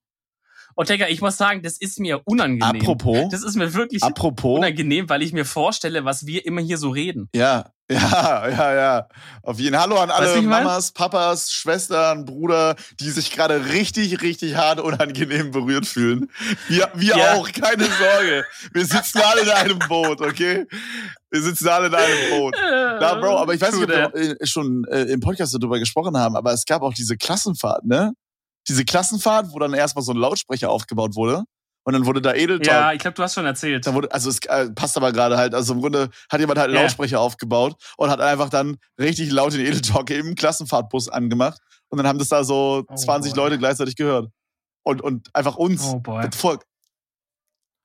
B: Und Digga, ich muss sagen, das ist mir unangenehm.
A: Apropos,
B: Das ist mir wirklich
A: apropos,
B: unangenehm, weil ich mir vorstelle, was wir immer hier so reden.
A: ja, <laughs> ja, ja, ja. Auf jeden Hallo an alle? Mamas, Papas, Schwestern, Bruder, die sich gerade richtig, richtig hart unangenehm berührt fühlen. Wir, wir
B: Ja.
A: auch, keine Sorge. Wir sitzen alle in einem Boot, okay? Wir sitzen alle in einem Boot. Na, Bro, aber ich weiß nicht, ob wir äh, schon äh, im Podcast darüber gesprochen haben, aber es gab auch diese Klassenfahrt, ne? Diese Klassenfahrt, wo dann erstmal so ein Lautsprecher aufgebaut wurde. Und dann wurde da Edeltalk.
B: Ja, ich glaube, du hast schon erzählt.
A: Da wurde, also es äh, passt aber gerade halt, also im Grunde hat jemand halt einen
B: Ja.
A: Lautsprecher aufgebaut und hat einfach dann richtig laut den Edeltalk im Klassenfahrtbus angemacht. Und dann haben das da so
B: Oh
A: 20
B: boy.
A: Leute gleichzeitig gehört. Und, und einfach uns.
B: Oh boy.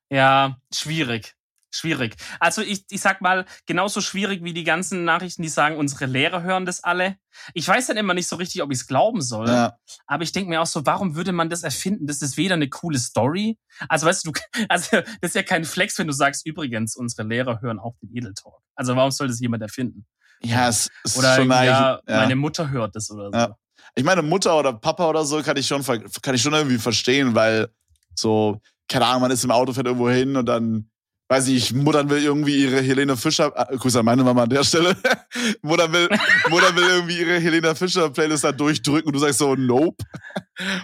B: Ja, schwierig. Schwierig. Also ich, ich sag mal, genauso schwierig wie die ganzen Nachrichten, die sagen, unsere Lehrer hören das alle. Ich weiß dann immer nicht so richtig, ob ich es glauben soll.
A: Ja.
B: Aber ich denke mir auch so, warum würde man das erfinden? Das ist weder eine coole Story. Also weißt du, <laughs> also das ist ja kein Flex, wenn du sagst, übrigens, unsere Lehrer hören auch den Edeltalk. Also warum soll das jemand erfinden?
A: Ja, es ist
B: Oder
A: schon
B: ja,
A: ja.
B: meine Mutter hört das oder so.
A: Ja. Ich meine, Mutter oder Papa oder so kann ich schon, kann ich schon irgendwie verstehen, weil so, keine Ahnung, man ist im Auto, fährt irgendwo hin und dann, weiß ich, Mutter will irgendwie ihre Helene Fischer, äh, Grüße an meine Mama an der Stelle, <laughs> Mutter will, Mutter will irgendwie ihre Helene Fischer Playlist da durchdrücken und du sagst so, nope.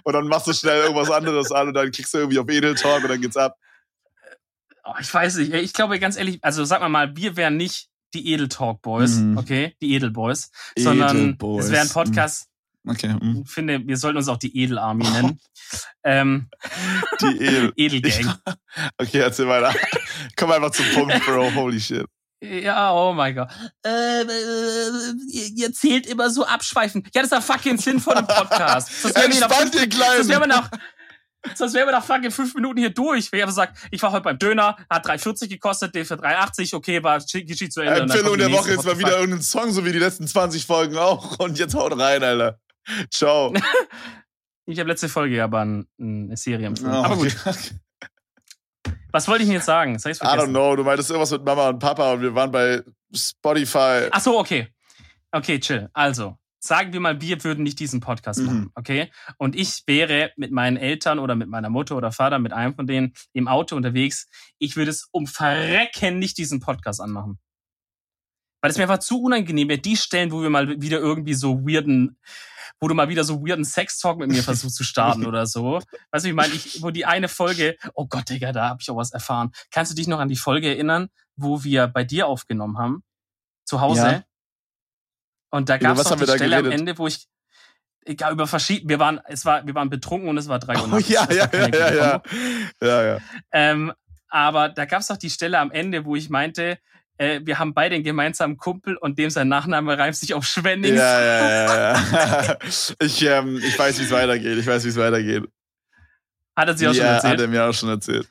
A: Und dann machst du schnell irgendwas anderes an und dann klickst du irgendwie auf Edel Talk und dann geht's ab.
B: Oh, ich weiß nicht. Ich glaube ganz ehrlich, also sag mal mal, wir wären nicht die Edel Talk Boys,
A: Mhm.
B: okay? Die Edel Boys, sondern
A: Edelboys.
B: es wäre ein Podcast.
A: Okay, mm.
B: Ich finde, wir sollten uns auch die Edel Army nennen. <laughs> ähm,
A: die Edel. <laughs>
B: Edelgang.
A: Okay, erzähl weiter. <laughs> Komm einfach zum Punkt, Bro. Holy shit.
B: Ja, oh mein Gott. Äh, äh, ihr, zählt immer so abschweifen. Ja, das ist der fucking Sinn von einem Podcast. Nach
A: Entspannt, ihr
B: fünf- sonst wären wir
A: Kleinen.
B: nach, sonst wären wir nach fucking fünf Minuten hier durch. Wenn ich einfach sag, ich war heute beim Döner, hat 3,40 gekostet, den für 3,80, okay, war Geschichte zu Ende.
A: Empfehlung der. Woche ist mal wieder irgendein Song, so wie die letzten 20 Folgen auch. Und jetzt haut rein, Alter. <laughs> Ciao.
B: Ich habe letzte Folge aber ein, eine Serie empfohlen.
A: Oh,
B: Aber gut.
A: okay.
B: Was wollte ich denn jetzt sagen? Das ich's
A: I don't know, du meintest irgendwas mit Mama und Papa und wir waren bei Spotify.
B: Ach so, okay. Okay, chill. Also, sagen wir mal, wir würden nicht diesen Podcast
A: Mhm.
B: machen, okay? Und ich wäre mit meinen Eltern oder mit meiner Mutter oder Vater, mit einem von denen im Auto unterwegs. Ich würde es um Verrecken nicht diesen Podcast anmachen. Weil es mir einfach zu unangenehm wäre, die Stellen, wo wir mal wieder irgendwie so weirden, wo du mal wieder so weirden Sex-Talk mit mir versuchst zu starten oder so. Weißt du, ich meine, ich, wo die eine Folge, oh Gott, Digga, da habe ich auch was erfahren. Kannst du dich noch an die Folge erinnern, wo wir bei dir aufgenommen haben? Zu Hause?
A: Ja.
B: Und da gab es die Stelle am? Ende, wo ich egal über verschiedene, wir waren, es war, wir waren betrunken und es war drei Uhr
A: Oh, ja, ja, ja, ja, ja. Ja, ja.
B: Ähm, aber da gab es doch die Stelle am Ende, wo ich meinte, äh, wir haben beide einen gemeinsamen Kumpel und dem sein Nachname reimt sich auf Schwennings.
A: Ja, ja, ja, ja. <laughs> Ich, ähm, ich weiß, wie es weitergeht. Ich weiß, wie es weitergeht.
B: Hat er sich auch schon
A: ja,
B: erzählt?
A: hat er mir auch schon erzählt.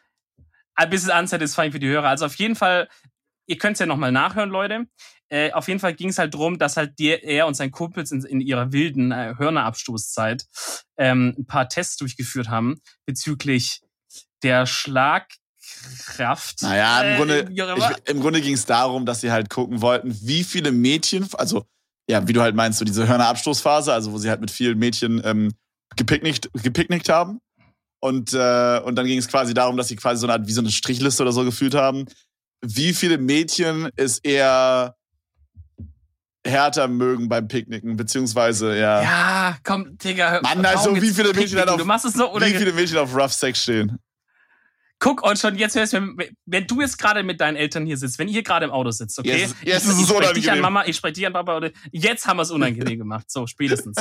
B: ein bisschen unsatisfying für die Hörer. Also auf jeden Fall, ihr könnt es ja nochmal nachhören, Leute. Äh, auf jeden Fall ging es halt drum, dass halt der, er und sein Kumpels in, in ihrer wilden äh, Hörnerabstoßzeit ähm, ein paar Tests durchgeführt haben bezüglich der Schlagkraft.
A: Naja, im
B: äh,
A: Grunde,
B: auch immer.
A: ich, im Grunde ging es darum, dass sie halt gucken wollten, wie viele Mädchen, also ja, wie du halt meinst, so diese Hörnerabstoßphase, also wo sie halt mit vielen Mädchen ähm, gepicknickt, gepicknickt haben. Und, äh, und dann ging es quasi darum, dass sie quasi so eine Art wie so eine Strichliste oder so gefühlt haben. Wie viele Mädchen es eher härter mögen beim Picknicken, beziehungsweise ja.
B: ja, komm, Digga. hör-
A: Mann,
B: warum
A: also wie viele Mädchen auf-
B: Du machst es so, oder?
A: wie viele Mädchen auf Rough Sex stehen.
B: Guck, und schon jetzt hörst du, wenn du jetzt gerade mit deinen Eltern hier sitzt, wenn ihr gerade im Auto sitzt, okay?
A: Jetzt- jetzt
B: ich,
A: ist es
B: ich sprech dich
A: unangenehm.
B: an Mama, ich spreche dich an Papa, oder jetzt haben wir es unangenehm gemacht, so spätestens.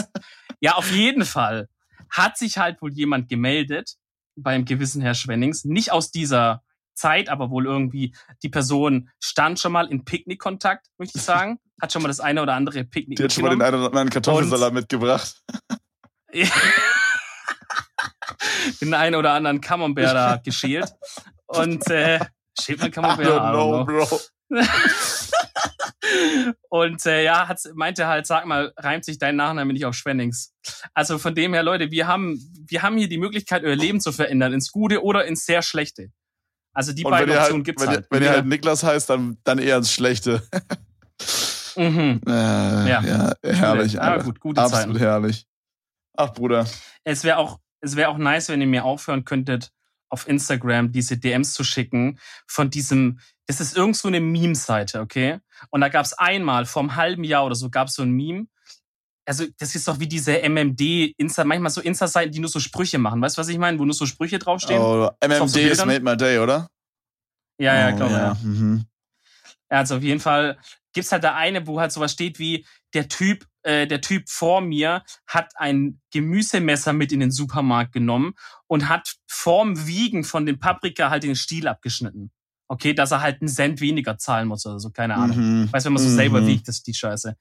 B: Ja, auf jeden Fall hat sich halt wohl jemand gemeldet beim gewissen Herr Schwennings, nicht aus dieser Zeit, aber wohl irgendwie die Person stand schon mal in Picknickkontakt, möchte ich sagen, <laughs> hat schon mal das eine oder andere Picknick
A: Die hat schon mal den einen oder anderen Kartoffelsalat mitgebracht. <laughs> <laughs>
B: den einen oder anderen Camembert da geschält und äh, schält man Camembert? I don't
A: know, bro. <laughs>
B: Und äh, ja, hat, meinte halt, sag mal, reimt sich dein Nachname nicht auf Schwennings. Also von dem her, Leute, wir haben, wir haben hier die Möglichkeit, euer Leben zu verändern, ins Gute oder ins sehr Schlechte. Also die
A: Und
B: beiden
A: ihr,
B: Optionen
A: halt,
B: gibt's
A: wenn,
B: halt.
A: ihr, wenn ihr halt Niklas heißt, dann, dann eher ins Schlechte. <laughs>
B: mhm.
A: Äh,
B: Ja.
A: ja. herrlich.
B: Ah, gut, gute
A: Absolut
B: Zeiten.
A: herrlich. Ach, Bruder.
B: Es wäre auch, es wäre auch nice, wenn ihr mir aufhören könntet, auf Instagram diese DMs zu schicken von diesem, das ist irgend so eine Meme-Seite, okay? Und da gab's einmal, vor einem halben Jahr oder so, gab's so ein Meme. Also, das ist doch wie diese MMD, Insta, manchmal so Insta-Seiten, die nur so Sprüche machen. Weißt du, was ich meine? Wo nur so Sprüche draufstehen.
A: Oh,
B: so
A: MMD ist
B: Bildern?
A: Made My Day, oder?
B: ja, ja,
A: oh,
B: glaube ja.
A: ja. Mhm.
B: Also auf jeden Fall gibt's halt da eine, wo halt sowas steht wie, der Typ, äh, der Typ vor mir hat ein Gemüsemesser mit in den Supermarkt genommen und hat vorm Wiegen von den Paprika halt den Stiel abgeschnitten. Okay, dass er halt einen Cent weniger zahlen muss oder so, keine Ahnung.
A: Mhm.
B: Weißt du, wenn man so
A: Mhm.
B: selber wiegt, das ist die Scheiße.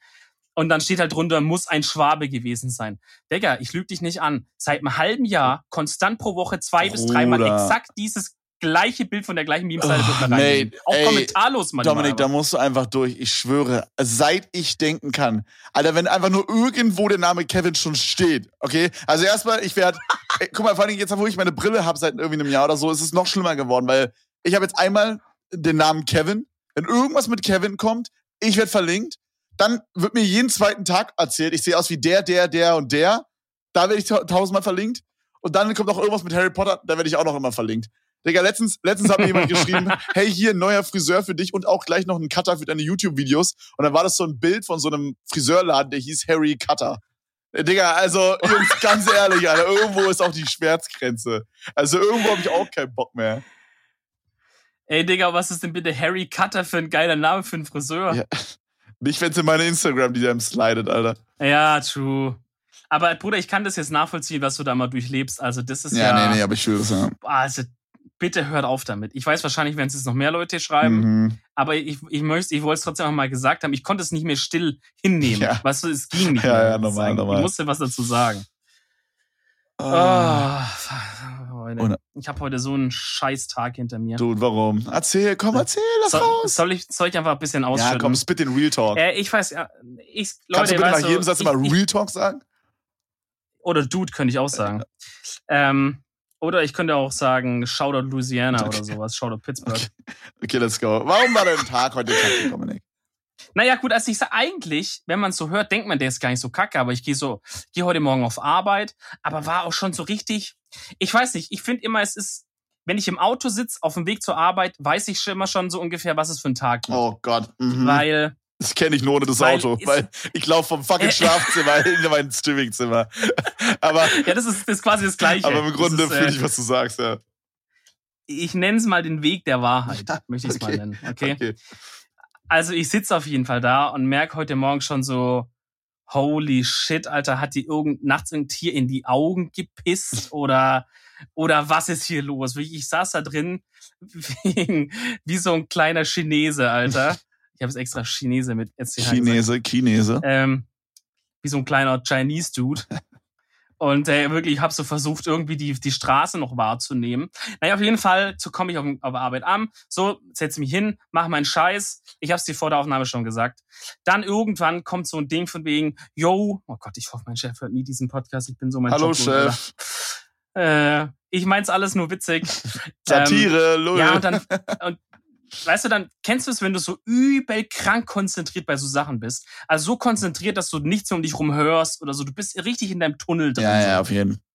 B: Und dann steht halt drunter, muss ein Schwabe gewesen sein. Digga, ich lüge dich nicht an. Seit einem halben Jahr, konstant pro Woche zwei bis dreimal
A: Bruder.
B: exakt dieses gleiche Bild von der gleichen Meme-Seite
A: Oh,
B: wird reingegeben.
A: Nate,
B: Auch
A: ey,
B: kommentarlos manchmal.
A: Dominik, da
B: aber.
A: musst du einfach durch. Ich schwöre, seit ich denken kann. Alter, wenn einfach nur irgendwo der Name Kevin schon steht, okay? Also erstmal, ich werde, <laughs> guck mal, vor allem jetzt, wo ich meine Brille habe seit irgendwie einem Jahr oder so, ist es noch schlimmer geworden, weil ich habe jetzt einmal den Namen Kevin. Wenn irgendwas mit Kevin kommt, ich werde verlinkt. Dann wird mir jeden zweiten Tag erzählt, ich sehe aus wie der, der, der und der. Da werde ich ta- tausendmal verlinkt. Und dann kommt noch irgendwas mit Harry Potter, da werde ich auch noch immer verlinkt. Digga, letztens, letztens hat mir jemand <laughs> geschrieben, hey, hier ein neuer Friseur für dich und auch gleich noch ein Cutter für deine YouTube-Videos. Und dann war das so ein Bild von so einem Friseurladen, der hieß Harry Cutter. Äh, Digga, also, Jungs, ganz ehrlich, Alter, irgendwo ist auch die Schmerzgrenze. Also irgendwo habe ich auch keinen Bock mehr.
B: Ey, Digga, was ist denn bitte Harry Cutter für ein geiler Name für einen Friseur?
A: Ja. Nicht, wenn es in meine Instagram, die dann slidet, Alter.
B: Ja, true. Aber Bruder, ich kann das jetzt nachvollziehen, was du da mal durchlebst. Also, das ist
A: Ja,
B: ja.
A: nee, nee, aber ich schwöre es, ja.
B: Also, bitte hört auf damit. Ich weiß wahrscheinlich, werden es jetzt noch mehr Leute schreiben,
A: Mhm.
B: aber ich, ich möchte, ich wollte es trotzdem auch mal gesagt haben. Ich konnte es nicht mehr still hinnehmen.
A: Ja.
B: Weißt du, es ging nicht
A: Ja,
B: mehr.
A: ja, normal, normal.
B: Ich musste was dazu sagen. Oh, heute. Ich habe heute so einen scheiß Tag hinter mir.
A: Dude, warum? Erzähl, komm, erzähl das
B: soll,
A: raus.
B: soll, ich, soll ich einfach ein bisschen ausschütten?
A: Ja, komm, spit den Real Talk.
B: Äh, ich weiß, ja, ich,
A: Kannst du
B: Leute,
A: bitte nach jedem
B: du,
A: Satz
B: ich,
A: immer
B: ich,
A: Real Talk sagen?
B: Oder Dude, könnte ich auch sagen. Ähm, Oder ich könnte auch sagen, Shoutout Louisiana okay. oder sowas, Shoutout Pittsburgh.
A: Okay. okay, let's go. Warum war dein Tag heute kacke, <laughs> Dominik?
B: Naja, gut, also ich sage eigentlich, wenn man es so hört, denkt man, der ist gar nicht so kacke, aber ich gehe so, gehe heute Morgen auf Arbeit, aber war auch schon so richtig, ich weiß nicht, ich finde immer, es ist, wenn ich im Auto sitze, auf dem Weg zur Arbeit, weiß ich schon immer schon so ungefähr, was es für ein Tag
A: gibt. Oh Gott.
B: Mhm. Weil
A: das kenne ich nur ohne das weil Auto, weil ich laufe vom fucking Schlafzimmer <laughs> in mein Streamingzimmer. aber
B: ja, das ist, das ist quasi das Gleiche.
A: Aber im Grunde fühle ich, äh, was du sagst, ja.
B: Ich nenne es mal den Weg der Wahrheit, möchte ich es okay. mal nennen. Okay. okay. Also ich sitze auf jeden Fall da und merke heute Morgen schon so, holy shit, Alter, hat die irgend nachts ein Tier in die Augen gepisst <laughs> oder oder was ist hier los? Ich saß da drin <laughs> wie, wie so ein kleiner Chinese, Alter. Ich habe es extra Chinese mit
A: SCH Chinese. Chinese.
B: Ähm, wie so ein kleiner Chinese Dude. <laughs> Und äh, wirklich, ich habe so versucht, irgendwie die, die Straße noch wahrzunehmen. Naja, auf jeden Fall, so komme ich auf, auf Arbeit an, so, setze mich hin, mache meinen Scheiß. Ich habe es dir vor der Aufnahme schon gesagt. Dann irgendwann kommt so ein Ding von wegen, yo, oh Gott, ich hoffe, mein Chef hört nie diesen Podcast, ich bin so mein
A: Hallo Job Chef.
B: Äh, ich mein's alles nur witzig. <laughs>
A: Satire, ähm, lol.
B: Ja, und dann, und weißt du, dann kennst du es, wenn du so übel krank konzentriert bei so Sachen bist. Also so konzentriert, dass du nichts um dich rum hörst oder so. Du bist richtig in deinem Tunnel drin.
A: Ja, ja, auf jeden Fall.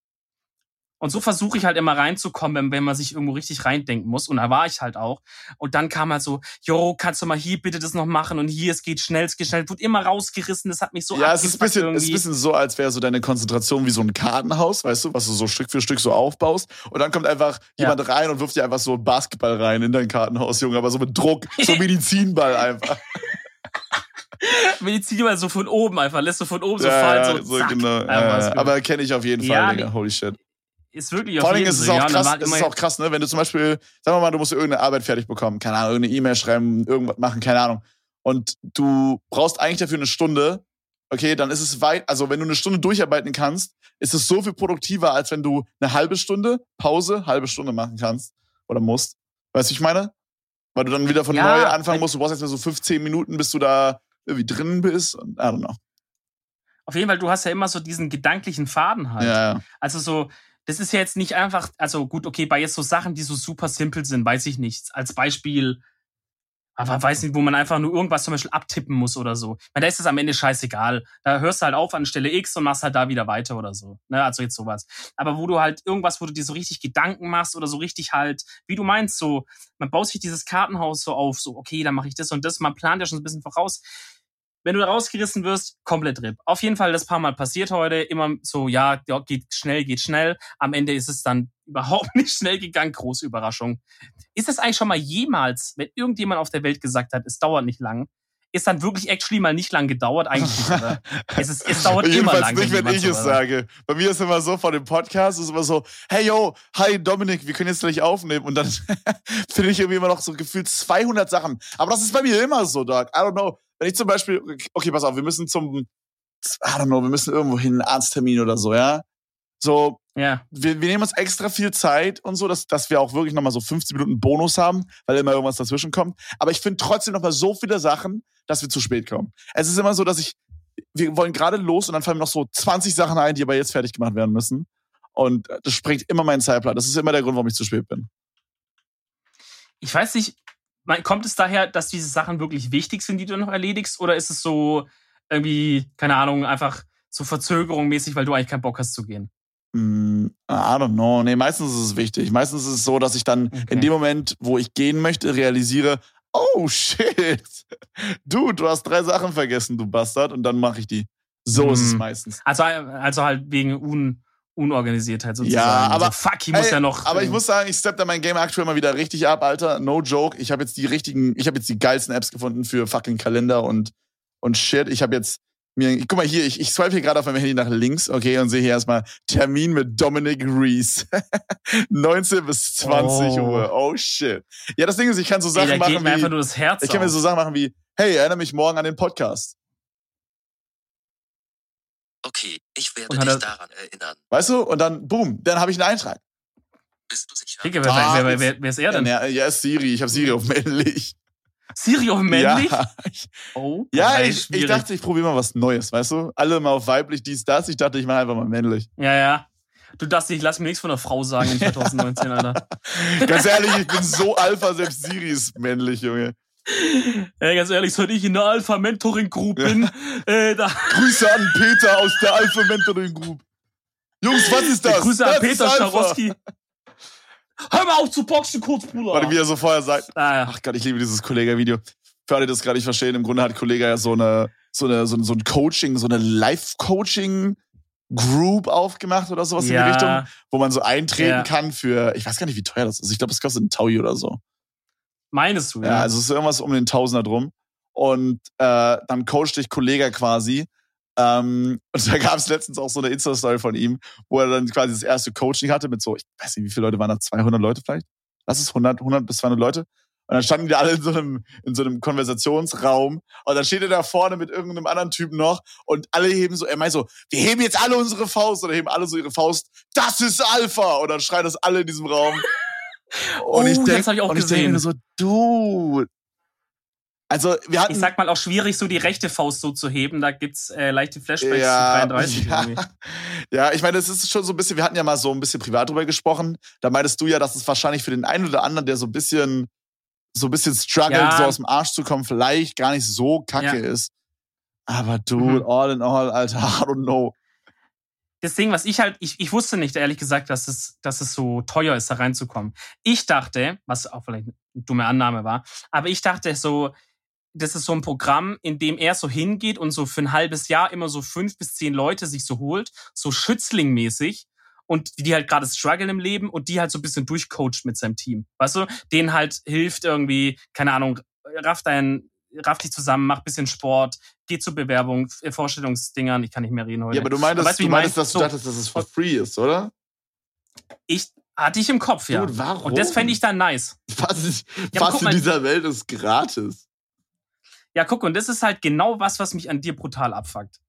B: Und so versuche ich halt immer reinzukommen, wenn, wenn man sich irgendwo richtig reindenken muss. Und da war ich halt auch. Und dann kam halt so, jo, kannst du mal hier bitte das noch machen? Und hier, es geht schnell, es geht schnell. Wird immer rausgerissen. Das hat mich so
A: Ja, es ist ein bisschen, irgendwie. es ist ein bisschen so, als wäre so deine Konzentration wie so ein Kartenhaus, weißt du, was du so Stück für Stück so aufbaust. Und dann kommt einfach ja. jemand rein und wirft dir einfach so einen Basketball rein in dein Kartenhaus, Junge. Aber so mit Druck, so <laughs> Medizinball einfach. <laughs>
B: Medizinball so von oben einfach, lässt du von oben so ja, fallen. So, so zack,
A: genau. Ja, aber kenne ich auf jeden Fall, ja, Digga. Holy shit
B: ist wirklich
A: Vor allem ist es, so, auch krass, es ist auch krass, ne? Wenn du zum Beispiel, sagen wir mal, du musst irgendeine Arbeit fertig bekommen, keine Ahnung, irgendeine E-Mail schreiben, irgendwas machen, keine Ahnung. Und du brauchst eigentlich dafür eine Stunde, okay, dann ist es weit, also wenn du eine Stunde durcharbeiten kannst, ist es so viel produktiver, als wenn du eine halbe Stunde Pause, halbe Stunde machen kannst oder musst. Weißt du, ich meine? Weil du dann wieder von ja, neu anfangen musst. Du brauchst jetzt mal so 15 Minuten, bis du da irgendwie drin bist. Und, I don't know.
B: Auf jeden Fall, du hast ja immer so diesen gedanklichen Faden halt.
A: Ja, ja.
B: Also so, das ist ja jetzt nicht einfach, also gut, okay, bei jetzt so Sachen, die so super simpel sind, weiß ich nicht. Als Beispiel, aber weiß nicht, wo man einfach nur irgendwas zum Beispiel abtippen muss oder so. Weil da ist es am Ende scheißegal. Da hörst du halt auf an Stelle X und machst halt da wieder weiter oder so. Ne, also jetzt sowas. Aber wo du halt irgendwas, wo du dir so richtig Gedanken machst oder so richtig halt, wie du meinst, so, man baut sich dieses Kartenhaus so auf, so, okay, dann mache ich das und das, man plant ja schon ein bisschen voraus wenn du da rausgerissen wirst, komplett RIP. Auf jeden Fall das paar Mal passiert heute. Immer so, ja, geht schnell, geht schnell. Am Ende ist es dann <laughs> überhaupt nicht schnell gegangen. Große Überraschung. Ist es eigentlich schon mal jemals, wenn irgendjemand auf der Welt gesagt hat, es dauert nicht lang, ist dann wirklich actually mal nicht lang gedauert eigentlich oder? es, ist, es dauert immer lang.
A: nicht, wenn, wenn ich es sage. Bei mir ist immer so vor dem Podcast, ist immer so, hey yo, hi Dominik, wir können jetzt gleich aufnehmen und dann <laughs> finde ich irgendwie immer noch so gefühlt 200 Sachen. Aber das ist bei mir immer so, Doc. I don't know. Wenn ich zum Beispiel, okay, pass auf, wir müssen zum, I don't know, wir müssen irgendwo hin, Arzttermin oder so, ja? So,
B: ja.
A: wir, wir nehmen uns extra viel Zeit und so, dass, dass wir auch wirklich nochmal so 15 Minuten Bonus haben, weil immer irgendwas dazwischen kommt. Aber ich finde trotzdem nochmal so viele Sachen, dass wir zu spät kommen. Es ist immer so, dass ich, wir wollen gerade los und dann fallen noch so 20 Sachen ein, die aber jetzt fertig gemacht werden müssen. Und das sprengt immer meinen Zeitplan. Das ist immer der Grund, warum ich zu spät bin.
B: Ich weiß nicht, kommt es daher, dass diese Sachen wirklich wichtig sind, die du noch erledigst? Oder ist es so irgendwie, keine Ahnung, einfach so Verzögerung mäßig, weil du eigentlich keinen Bock hast zu gehen?
A: Mm, I don't know. Nee, meistens ist es wichtig. Meistens ist es so, dass ich dann okay. in dem Moment, wo ich gehen möchte, realisiere, oh <laughs> shit, du, du hast drei Sachen vergessen, du Bastard, und dann mache ich die. So mm. ist es meistens.
B: Also, also halt wegen un Unorganisiertheit sozusagen.
A: Ja, aber
B: also fuck, ich muss ey, ja noch.
A: Aber ich muss sagen, ich steppe da mein Game aktuell mal wieder richtig ab, Alter. No joke. Ich habe jetzt die richtigen, ich habe jetzt die geilsten Apps gefunden für fucking Kalender und und shit. Ich habe jetzt mir, guck mal hier, ich, ich swipe hier gerade auf meinem Handy nach links, okay, und sehe hier erstmal Termin mit Dominic Reese. <laughs> 19 bis 20 oh. Uhr. Oh shit. Ja, das Ding ist, ich kann so Sachen ey, machen.
B: Herz
A: ich kann mir so Sachen machen wie, hey, erinnere mich morgen an den Podcast.
C: Okay, ich werde dich daran erinnern.
A: Weißt du? Und dann, boom, dann habe ich einen Eintrag.
C: Bist du sicher?
B: Digga, wer, ah, wer, wer, wer, ist er denn?
A: Ja, ja, ist Siri. Ich habe Siri auf männlich.
B: Siri auf männlich?
A: Ja, ich, <laughs> oh, ja ich, ich dachte, ich probiere mal was Neues, weißt du? Alle mal auf weiblich, dies, das. Ich dachte, ich mache einfach mal männlich.
B: Ja, ja. Du darfst dich, lass mir nichts von einer Frau sagen in <laughs> 2019, Alter.
A: Ganz ehrlich, ich bin so alpha, selbst Siri ist männlich, Junge.
B: Ey, ganz ehrlich, seit ich in der Alpha Mentoring Group bin, äh, da.
A: Grüße an Peter aus der Alpha Mentoring Group. Jungs, was ist das?
B: Grüße
A: das
B: an Peter Scharowski. Hör mal auf zu boxen, kurz, Bruder.
A: Warte, wie er so vorher sagt.
B: Ah, ja.
A: Ach Gott, ich liebe dieses Kollega-Video. Für alle, die das gerade nicht verstehen, im Grunde hat Kollega ja so eine, so eine, so, ein- so ein Coaching, so eine Live-Coaching-Group aufgemacht oder sowas in die
B: Ja.
A: Richtung, wo man so eintreten
B: Ja.
A: kann für, ich weiß gar nicht, wie teuer das ist. Ich glaube, das kostet ein Taui oder so.
B: Meinst du,
A: Ja, also es ist irgendwas um den Tausender drum. Und äh, dann coacht dich Kollega quasi. Ähm, <laughs> und da gab es letztens auch so eine Insta-Story von ihm, wo er dann quasi das erste Coaching hatte mit so, ich weiß nicht, wie viele Leute waren da? 200 Leute vielleicht? Lass es 100, 100 bis 200 Leute. Und dann standen die alle in so einem, in so einem Konversationsraum. Und dann steht er da vorne mit irgendeinem anderen Typen noch. Und alle heben so, er meint so, wir heben jetzt alle unsere Faust. Oder heben alle so ihre Faust. Das ist Alpha. Und dann schreien das alle in diesem Raum.
B: Oh, das hab ich auch
A: und ich denke
B: gesehen.
A: mir so, du. Also, wir hatten.
B: Ich sag mal auch schwierig, so die rechte Faust so zu heben. Da gibt's äh, leichte Flashbacks
A: ja,
B: zu 33 <laughs>
A: ja.
B: irgendwie.
A: ja, ich meine, es ist schon so ein bisschen, wir hatten ja mal so ein bisschen privat drüber gesprochen. Da meintest du ja, dass es wahrscheinlich für den einen oder anderen, der so ein bisschen, so ein bisschen struggelt,
B: Ja.
A: so aus dem Arsch zu kommen, vielleicht gar nicht so kacke
B: Ja.
A: ist. Aber du,
B: Mhm.
A: all in all, Alter, <laughs> I don't know.
B: Das Ding, was ich halt, ich, ich wusste nicht, ehrlich gesagt, dass es, dass es so teuer ist, da reinzukommen. Ich dachte, was auch vielleicht eine dumme Annahme war, aber ich dachte so, das ist so ein Programm, in dem er so hingeht und so für ein halbes Jahr immer so fünf bis zehn Leute sich so holt, so Schützlingmäßig und die halt gerade strugglen im Leben und die halt so ein bisschen durchcoacht mit seinem Team. Weißt du, denen halt hilft irgendwie, keine Ahnung, raff dein, raff dich zusammen, mach bisschen Sport, geh zur Bewerbung, äh, Vorstellungsdingern, ich kann nicht mehr reden heute.
A: Ja, aber du meintest,
B: weißt du,
A: du
B: ich
A: meintest
B: mein?
A: dass du
B: So.
A: dachtest, dass es for free ist, oder?
B: Ich hatte ich im Kopf, ja.
A: Dude, warum?
B: Und das fände ich dann nice.
A: Was, ist,
B: Ja,
A: was
B: guck
A: in dieser Welt ist gratis?
B: Ja, guck, und das ist halt genau was, was mich an dir brutal abfuckt.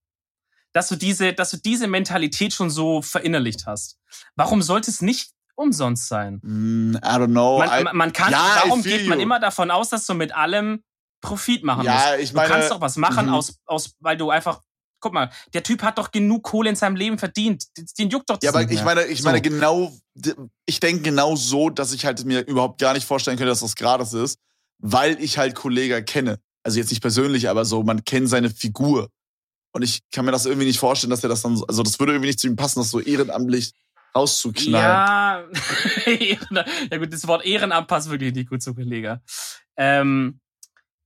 B: Dass du diese, dass du diese Mentalität schon so verinnerlicht hast. Warum sollte es nicht umsonst sein?
A: Mm, I don't know.
B: Man,
A: I,
B: man- kann,
A: Ja,
B: warum geht man immer davon aus, dass du mit allem Profit machen musst?
A: ja, ich
B: Du
A: meine.
B: kannst doch was machen,
A: mhm.
B: aus, aus, weil du einfach, guck mal, der Typ hat doch genug Kohle in seinem Leben verdient. Den juckt doch das
A: Ja, aber ich meine, ich
B: So.
A: meine genau, ich denke genau so, dass ich halt mir überhaupt gar nicht vorstellen könnte, dass das gratis ist, weil ich halt Kollega kenne. Also jetzt nicht persönlich, aber so, man kennt seine Figur. Und ich kann mir das irgendwie nicht vorstellen, dass er das dann, so- also das würde irgendwie nicht zu ihm passen, das so ehrenamtlich rauszuknallen.
B: Ja, <laughs> ja gut, das Wort Ehrenamt passt wirklich nicht gut zu Kollege. Ähm,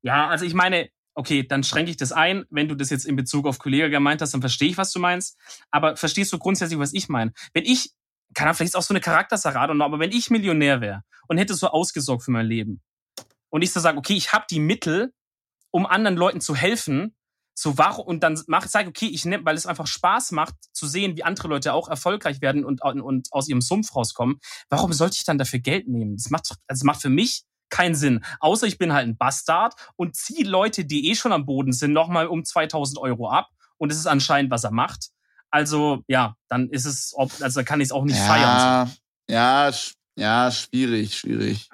B: ja, also ich meine, okay, dann schränke ich das ein. Wenn du das jetzt in Bezug auf Kollege gemeint hast, dann verstehe ich, was du meinst. Aber verstehst du grundsätzlich, was ich meine? Wenn ich, kann vielleicht ist auch so eine know, aber wenn ich Millionär wäre und hätte so ausgesorgt für mein Leben und ich so sage, okay, ich habe die Mittel, um anderen Leuten zu helfen, so warum und dann mach sage okay, ich nehme, weil es einfach Spaß macht zu sehen, wie andere Leute auch erfolgreich werden und und aus ihrem Sumpf rauskommen. Warum sollte ich dann dafür Geld nehmen? Das macht also das macht für mich keinen Sinn. Außer ich bin halt ein Bastard und ziehe Leute, die eh schon am Boden sind, nochmal um 2000 Euro ab. Und es ist anscheinend, was er macht. Also, ja, dann ist es, ob, also kann ich es auch nicht feiern.
A: ja, ja, ja, schwierig, schwierig.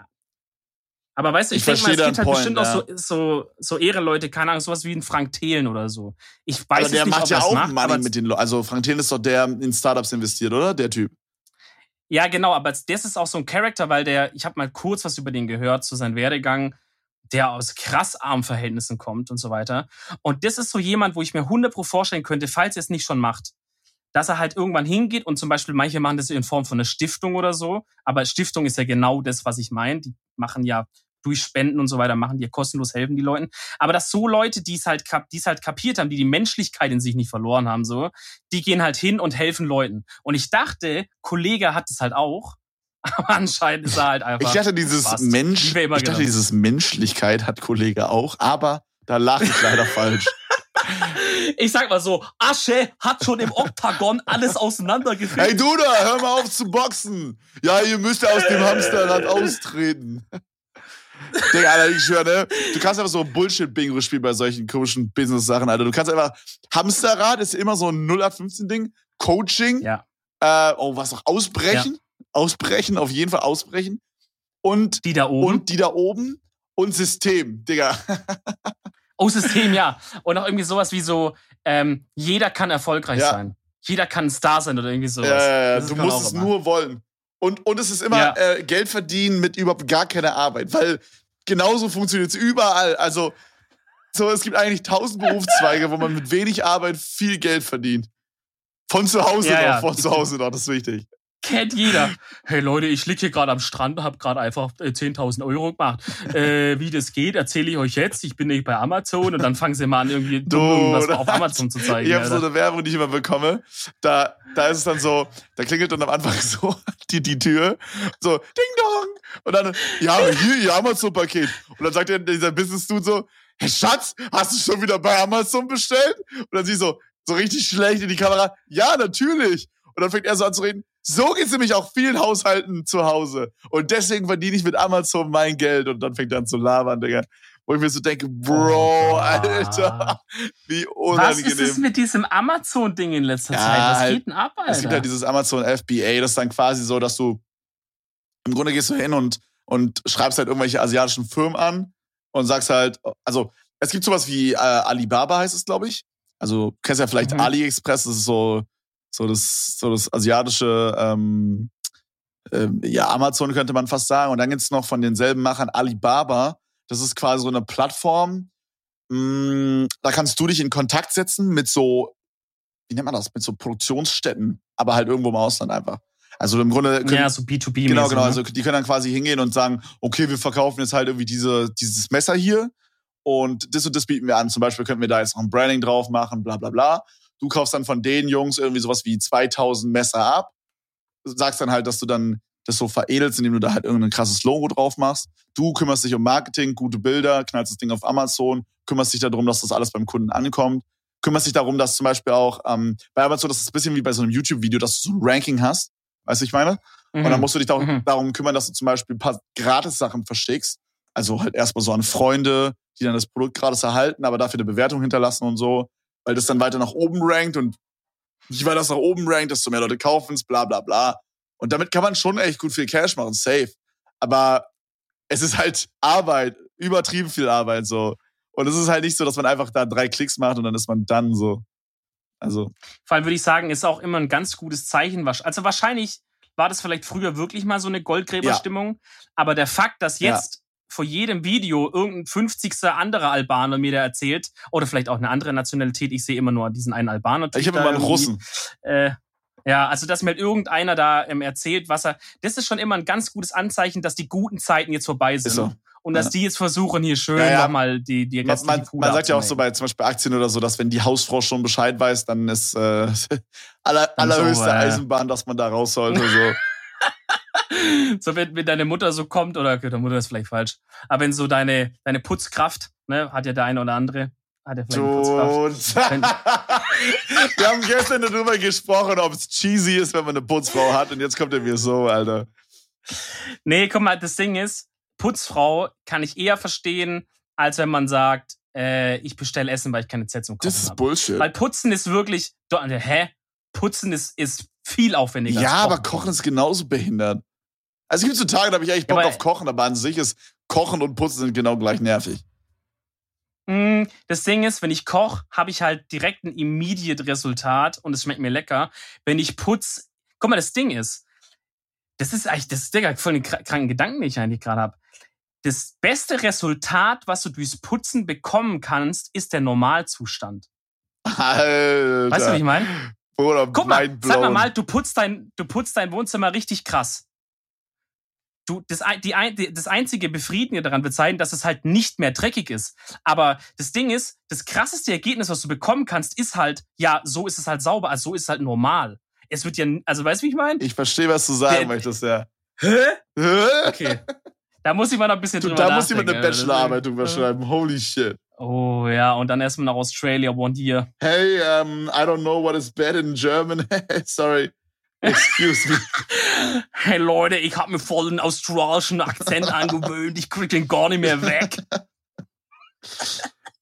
B: Aber weißt du, ich,
A: Ich
B: denke mal, es gibt halt
A: deinen
B: bestimmt
A: Point,
B: auch so, so, so Ehrenleute, keine Ahnung, sowas wie ein Frank Thelen oder so. Ich weiß
A: aber
B: jetzt
A: der
B: nicht,
A: macht
B: ob
A: ja auch
B: macht,
A: Money mit den Leuten. Also Frank Thelen ist doch der in Startups investiert, oder? Der Typ.
B: Ja, genau, aber das ist auch so ein Charakter, weil der, ich habe mal kurz was über den gehört, zu seinem Werdegang, der aus krass armen Verhältnissen kommt und so weiter. Und das ist so jemand, wo ich mir 100 pro vorstellen könnte, falls er es nicht schon macht, dass er halt irgendwann hingeht und zum Beispiel, manche machen das in Form von einer Stiftung oder so, aber Stiftung ist ja genau das, was ich meine. Die machen ja durch Spenden und so weiter, machen die ja kostenlos, helfen die Leuten. Aber dass so Leute, die es halt, kap- die es halt kapiert haben, die die Menschlichkeit in sich nicht verloren haben, so, die gehen halt hin und helfen Leuten. Und ich dachte, Kollege hat es halt auch, <laughs> aber anscheinend ist er halt einfach.
A: Ich dachte, dieses
B: Spaß.
A: Mensch, ich dachte,
B: genannt.
A: dieses Menschlichkeit hat Kollege auch, aber da lag ich leider falsch. <laughs> <laughs>
B: Ich sag mal so, Asche hat schon im Oktagon alles auseinandergeführt.
A: Hey du da, hör mal auf zu boxen. Ja, ihr müsst aus dem Hamsterrad austreten. Digga, Alter, ich schwöre, ne? Du kannst einfach so Bullshit-Bingo spielen bei solchen komischen Business-Sachen, Alter. Du kannst einfach, Hamsterrad ist immer so ein 0815-Ding. Coaching,
B: Ja.
A: äh, oh, was noch? Ausbrechen? Ausbrechen, auf jeden Fall ausbrechen. Und,
B: Die da oben.
A: und die da oben und System, Digga. <laughs>
B: oh, System, ja. Und auch irgendwie sowas wie so, ähm, jeder kann erfolgreich
A: Ja.
B: sein. jeder kann ein Star sein oder irgendwie sowas.
A: Ja, ja, ja.
B: Das
A: du musst es
B: immer.
A: nur wollen. Und, und es ist immer
B: Ja.
A: äh, Geld verdienen mit überhaupt gar keiner Arbeit, weil genauso funktioniert es überall. Also, so, es gibt eigentlich tausend Berufszweige, wo man mit wenig Arbeit viel Geld verdient. Von zu Hause
B: Ja,
A: noch,
B: ja.
A: von zu Hause noch, das ist wichtig.
B: Kennt jeder. Hey Leute, ich lieg hier gerade am Strand, hab gerade einfach äh, 10.000 Euro gemacht. Äh, wie das geht, erzähle ich euch jetzt. Ich bin nicht bei Amazon und dann fangen sie mal an, irgendwie dumm irgendwas auf Amazon zu zeigen.
A: Ich habe so eine Werbung, die ich immer bekomme. Da, da ist es dann so, da klingelt dann am Anfang <laughs> so die, die Tür. So, Ding Dong. Und dann, ja, hier, ihr Amazon-Paket. Und dann sagt der, dieser Business-Dude so, hey Schatz, hast du schon wieder bei Amazon bestellt? Und dann sie so, so richtig schlecht in die Kamera, ja, natürlich. Und dann fängt er so an zu reden, so geht's nämlich auch vielen Haushalten zu Hause. Und deswegen verdiene ich mit Amazon mein Geld. Und dann fängt er an zu labern, Digga. Wo ich mir so denke, Bro,
B: Oh,
A: Alter, wie
B: Was
A: unangenehm.
B: ist es mit diesem Amazon-Ding in letzter
A: Ja,
B: Zeit? Was
A: halt-
B: geht denn ab, Alter?
A: Es gibt halt dieses Amazon FBA, das ist dann quasi so, dass du im Grunde gehst du hin und, und schreibst halt irgendwelche asiatischen Firmen an und sagst halt, also es gibt sowas wie äh, Alibaba heißt es, glaube ich. Also du kennst ja vielleicht
B: Mhm.
A: AliExpress, das ist so, so das, so das asiatische, ähm, ähm, ja, Amazon könnte man fast sagen. Und dann gibt's noch von denselben Machern Alibaba. Das ist quasi so eine Plattform. Mh, da kannst du dich in Kontakt setzen mit so, wie nennt man das, mit so Produktionsstätten, aber halt irgendwo im Ausland einfach. Also im Grunde können,
B: ja, so B2B.
A: Genau, genau.
B: ne?
A: Also die können dann quasi hingehen und sagen, okay, wir verkaufen jetzt halt irgendwie diese, dieses Messer hier und das und das bieten wir an. Zum Beispiel könnten wir da jetzt noch ein Branding drauf machen, bla bla bla. Du kaufst dann von den Jungs irgendwie sowas wie 2000 Messer ab, sagst dann halt, dass du dann das so veredelst, indem du da halt irgendein krasses Logo drauf machst. Du kümmerst dich um Marketing, gute Bilder, knallst das Ding auf Amazon, kümmerst dich darum, dass das alles beim Kunden ankommt, kümmerst dich darum, dass zum Beispiel auch ähm, bei Amazon, das ist ein bisschen wie bei so einem YouTube-Video, dass du so ein Ranking hast. Weißt du, ich meine? Und dann
B: Mhm.
A: musst du dich auch
B: Mhm.
A: darum kümmern, dass du zum Beispiel ein paar Gratis-Sachen verschickst. Also halt erstmal so an Freunde, die dann das Produkt gratis erhalten, aber dafür eine Bewertung hinterlassen und so, weil das dann weiter nach oben rankt und je weiter das nach oben rankt, desto mehr Leute kaufen es, bla bla bla. Und damit kann man schon echt gut viel Cash machen, safe. Aber es ist halt Arbeit, übertrieben viel Arbeit so. Und es ist halt nicht so, dass man einfach da drei Klicks macht und dann ist man dann so. Also,
B: Vor allem würde ich sagen, ist auch immer ein ganz gutes Zeichen. Also wahrscheinlich war das vielleicht früher wirklich mal so eine Goldgräberstimmung. Aber der Fakt, dass
A: Ja.
B: Vor jedem Video irgendein 50. anderer Albaner mir da erzählt, oder vielleicht auch eine andere Nationalität, ich sehe immer nur diesen einen Albaner.
A: ich habe immer einen Russen.
B: Äh, ja, also dass mir halt irgendeiner da ähm, erzählt, was er. Das ist schon immer ein ganz gutes Anzeichen, dass die guten Zeiten jetzt vorbei sind.
A: Ist so.
B: Und dass
A: Ja.
B: die jetzt versuchen, hier schön
A: Ja, ja.
B: nochmal die, die
A: Man, man, man sagt ja auch so bei zum Beispiel Aktien oder so, dass wenn die Hausfrau schon Bescheid weiß, dann ist äh, <laughs> aller, allerhöchste
B: ja.
A: Eisenbahn, dass man da raus sollte. So. <laughs>
B: so wenn, wenn deine Mutter so kommt, oder okay, deine Mutter ist vielleicht falsch, aber wenn so deine, deine Putzkraft, ne, hat ja der eine oder andere, hat ja vielleicht eine Putzkraft. <laughs>
A: Wir haben gestern darüber gesprochen, ob es cheesy ist, wenn man eine Putzfrau hat. Und jetzt kommt er mir so, Alter.
B: Nee, guck mal, das Ding ist, Putzfrau kann ich eher verstehen, als wenn man sagt, äh, ich bestelle Essen, weil ich keine Zeit zum Kochen
A: Das ist
B: habe.
A: Bullshit.
B: Weil Putzen ist wirklich, do- hä? Putzen ist, ist viel aufwendiger.
A: Ja,
B: als
A: aber Kochen ist genauso behindert. Also es gibt so Tage, da habe ich eigentlich Bock
B: Ja,
A: auf Kochen, aber an sich ist Kochen und Putzen sind genau gleich nervig.
B: Mm, Das Ding ist, wenn ich koche, habe ich halt direkt ein immediate Resultat und es schmeckt mir lecker. Wenn ich putz, guck mal, das Ding ist, das ist eigentlich, das ist Digga, voll den kr- kranken Gedanken, den ich eigentlich gerade habe. Das beste Resultat, was du durchs Putzen bekommen kannst, ist der Normalzustand.
A: Alter.
B: Weißt du, wie ich meine?
A: Bruder,
B: Guck mal, sag mal mal, du putzt dein, du putzt dein Wohnzimmer richtig krass. Du, das, ein- die, die, das einzige Befriedigende daran wird sein, dass es halt nicht mehr dreckig ist. Aber das Ding ist, das krasseste Ergebnis, was du bekommen kannst, ist halt, ja, so ist es halt sauber, also so ist es halt normal. Es wird ja, also weißt du, wie ich meine?
A: Ich verstehe, was du sagen
B: Der-
A: möchtest, ja.
B: Hä?
A: Hä?
B: Okay. Da muss ich mal noch ein bisschen
A: Du,
B: drüber
A: da
B: nachdenken.
A: einer
B: Alter.
A: Bachelorarbeit drüber schreiben. Holy shit.
B: Oh ja, und dann erstmal nach Australia, one year.
A: Hey, um, I don't know what is bad in German. <laughs> Sorry. Excuse me. <laughs>
B: Hey Leute, ich habe mir voll den australischen Akzent <laughs> angewöhnt. Ich krieg den gar nicht mehr weg.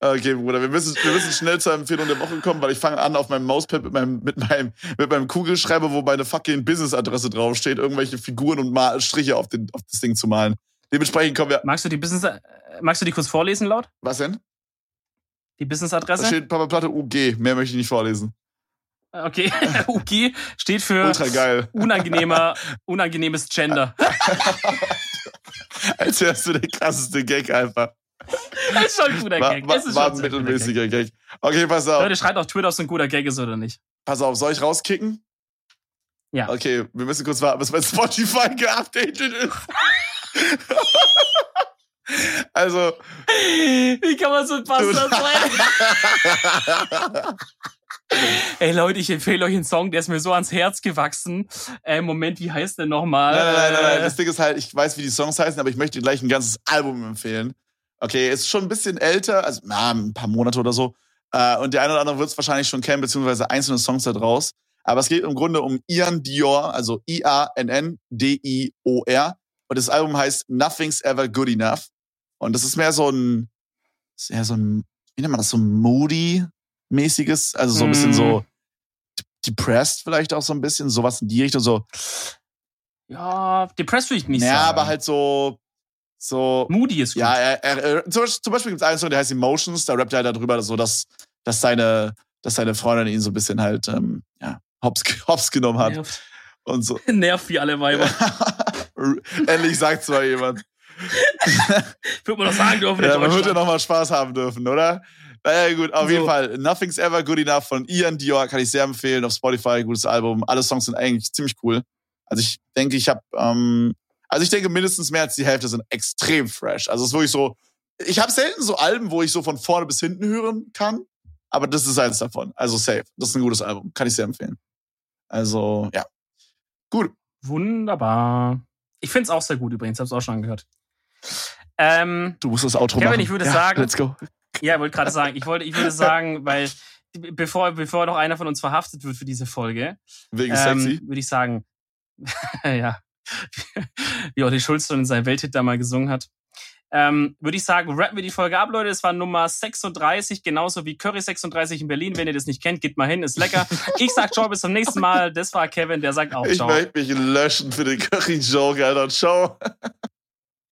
A: Okay, Bruder, wir müssen, wir müssen schnell zur Empfehlung der Woche kommen, weil ich fange an, auf meinem Mauspad mit meinem, mit meinem, mit meinem Kugelschreiber, wo meine fucking Business-Adresse draufsteht, irgendwelche Figuren und Mal Striche auf, den, auf das Ding zu malen. Dementsprechend kommen wir.
B: Magst du die Business, äh, magst du die kurz vorlesen laut?
A: Was denn?
B: Die
A: Da
B: Business-Adresse?
A: steht Papa Platte UG. Mehr möchte ich nicht vorlesen.
B: Okay, <laughs> Uki steht für unangenehmer, unangenehmes Gender. <laughs>
A: Als wärst du der krasseste Gag einfach.
B: Das ist schon ein guter
A: War,
B: Gag.
A: war,
B: Das ist
A: war
B: schon
A: ein mittelmäßiger Gag. Okay, pass auf.
B: Leute, schreibt auf Twitter, ob es ein guter Gag ist oder nicht.
A: Pass auf, soll ich rauskicken?
B: Ja.
A: Okay, wir müssen kurz warten, bis mein <laughs> Spotify geupdatet ist. also,
B: Wie kann man so ein Bastard sein? Ey Leute, ich empfehle euch einen Song, der ist mir so ans Herz gewachsen. Äh, Moment, wie heißt der nochmal?
A: Nein, nein, nein, nein, Das Ding ist halt, ich weiß, wie die Songs heißen, aber ich möchte gleich ein ganzes Album empfehlen. Okay, ist schon ein bisschen älter, also na, ein paar Monate oder so. Äh, und der eine oder andere wird es wahrscheinlich schon kennen, beziehungsweise einzelne Songs da draus. Aber es geht im Grunde um Ian Dior, also I-A-N-N-D-I-O-R. Und das Album heißt Nothing's Ever Good Enough. Und das ist mehr so ein, ist eher so ein, wie nennt man das, so ein moody-mäßiges, also so ein bisschen
B: Mm.
A: so depressed vielleicht auch so ein bisschen, sowas in die Richtung, so
B: ja, Depressed würde ich nicht
A: ja,
B: sagen.
A: aber halt so, so,
B: Moody ist gut.
A: ja, er, er, zum Beispiel, Beispiel gibt es einen Song, der heißt Emotions, da rappt er halt darüber, so, dass, dass seine, dass seine Freundin ihn so ein bisschen halt, ähm, ja, hops, <laughs> hops genommen hat
B: Nervt.
A: und so. <laughs>
B: Nervt wie alle Weiber. <laughs>
A: Endlich sagt's mal jemand.
B: Würde man doch sagen dürfen.
A: Ja, man wird ja
B: Deutschland.
A: noch mal Spaß haben dürfen, oder? Naja, gut, auf
B: So.
A: jeden Fall. Nothing's Ever Good Enough von Ian Dior kann ich sehr empfehlen. Auf Spotify, gutes Album. Alle Songs sind eigentlich ziemlich cool. Also ich denke, ich habe, ähm, also ich denke, mindestens mehr als die Hälfte sind extrem fresh. Also es ist wirklich so, ich habe selten so Alben, wo ich so von vorne bis hinten hören kann, aber das ist eins davon. Also safe. Das ist ein gutes Album. Kann ich sehr empfehlen. Also, ja. Gut.
B: Wunderbar. Ich finde es auch sehr gut übrigens, hab's auch schon angehört. Ähm,
A: Du musst das Outro
B: Kevin,
A: machen.
B: ich würde
A: ja,
B: sagen-
A: Let's go.
B: ja, wollte gerade sagen, ich wollte, ich würde <laughs> sagen, weil bevor, bevor noch einer von uns verhaftet wird für diese Folge,
A: Wegen sexy.
B: ähm, würde ich sagen, <laughs> ja, <laughs> wie Olli Schulz schon in seinem Welthit da mal gesungen hat. Ähm, würde ich sagen, rappen wir die Folge ab, Leute. Es war Nummer 36, genauso wie Curry 36 in Berlin. Wenn ihr das nicht kennt, geht mal hin, ist lecker. Ich sag ciao, bis zum nächsten Mal. Das war Kevin, der sagt auch
A: Ich
B: ciao.
A: möchte mich löschen für den Curry-Joke, Alter. Ciao.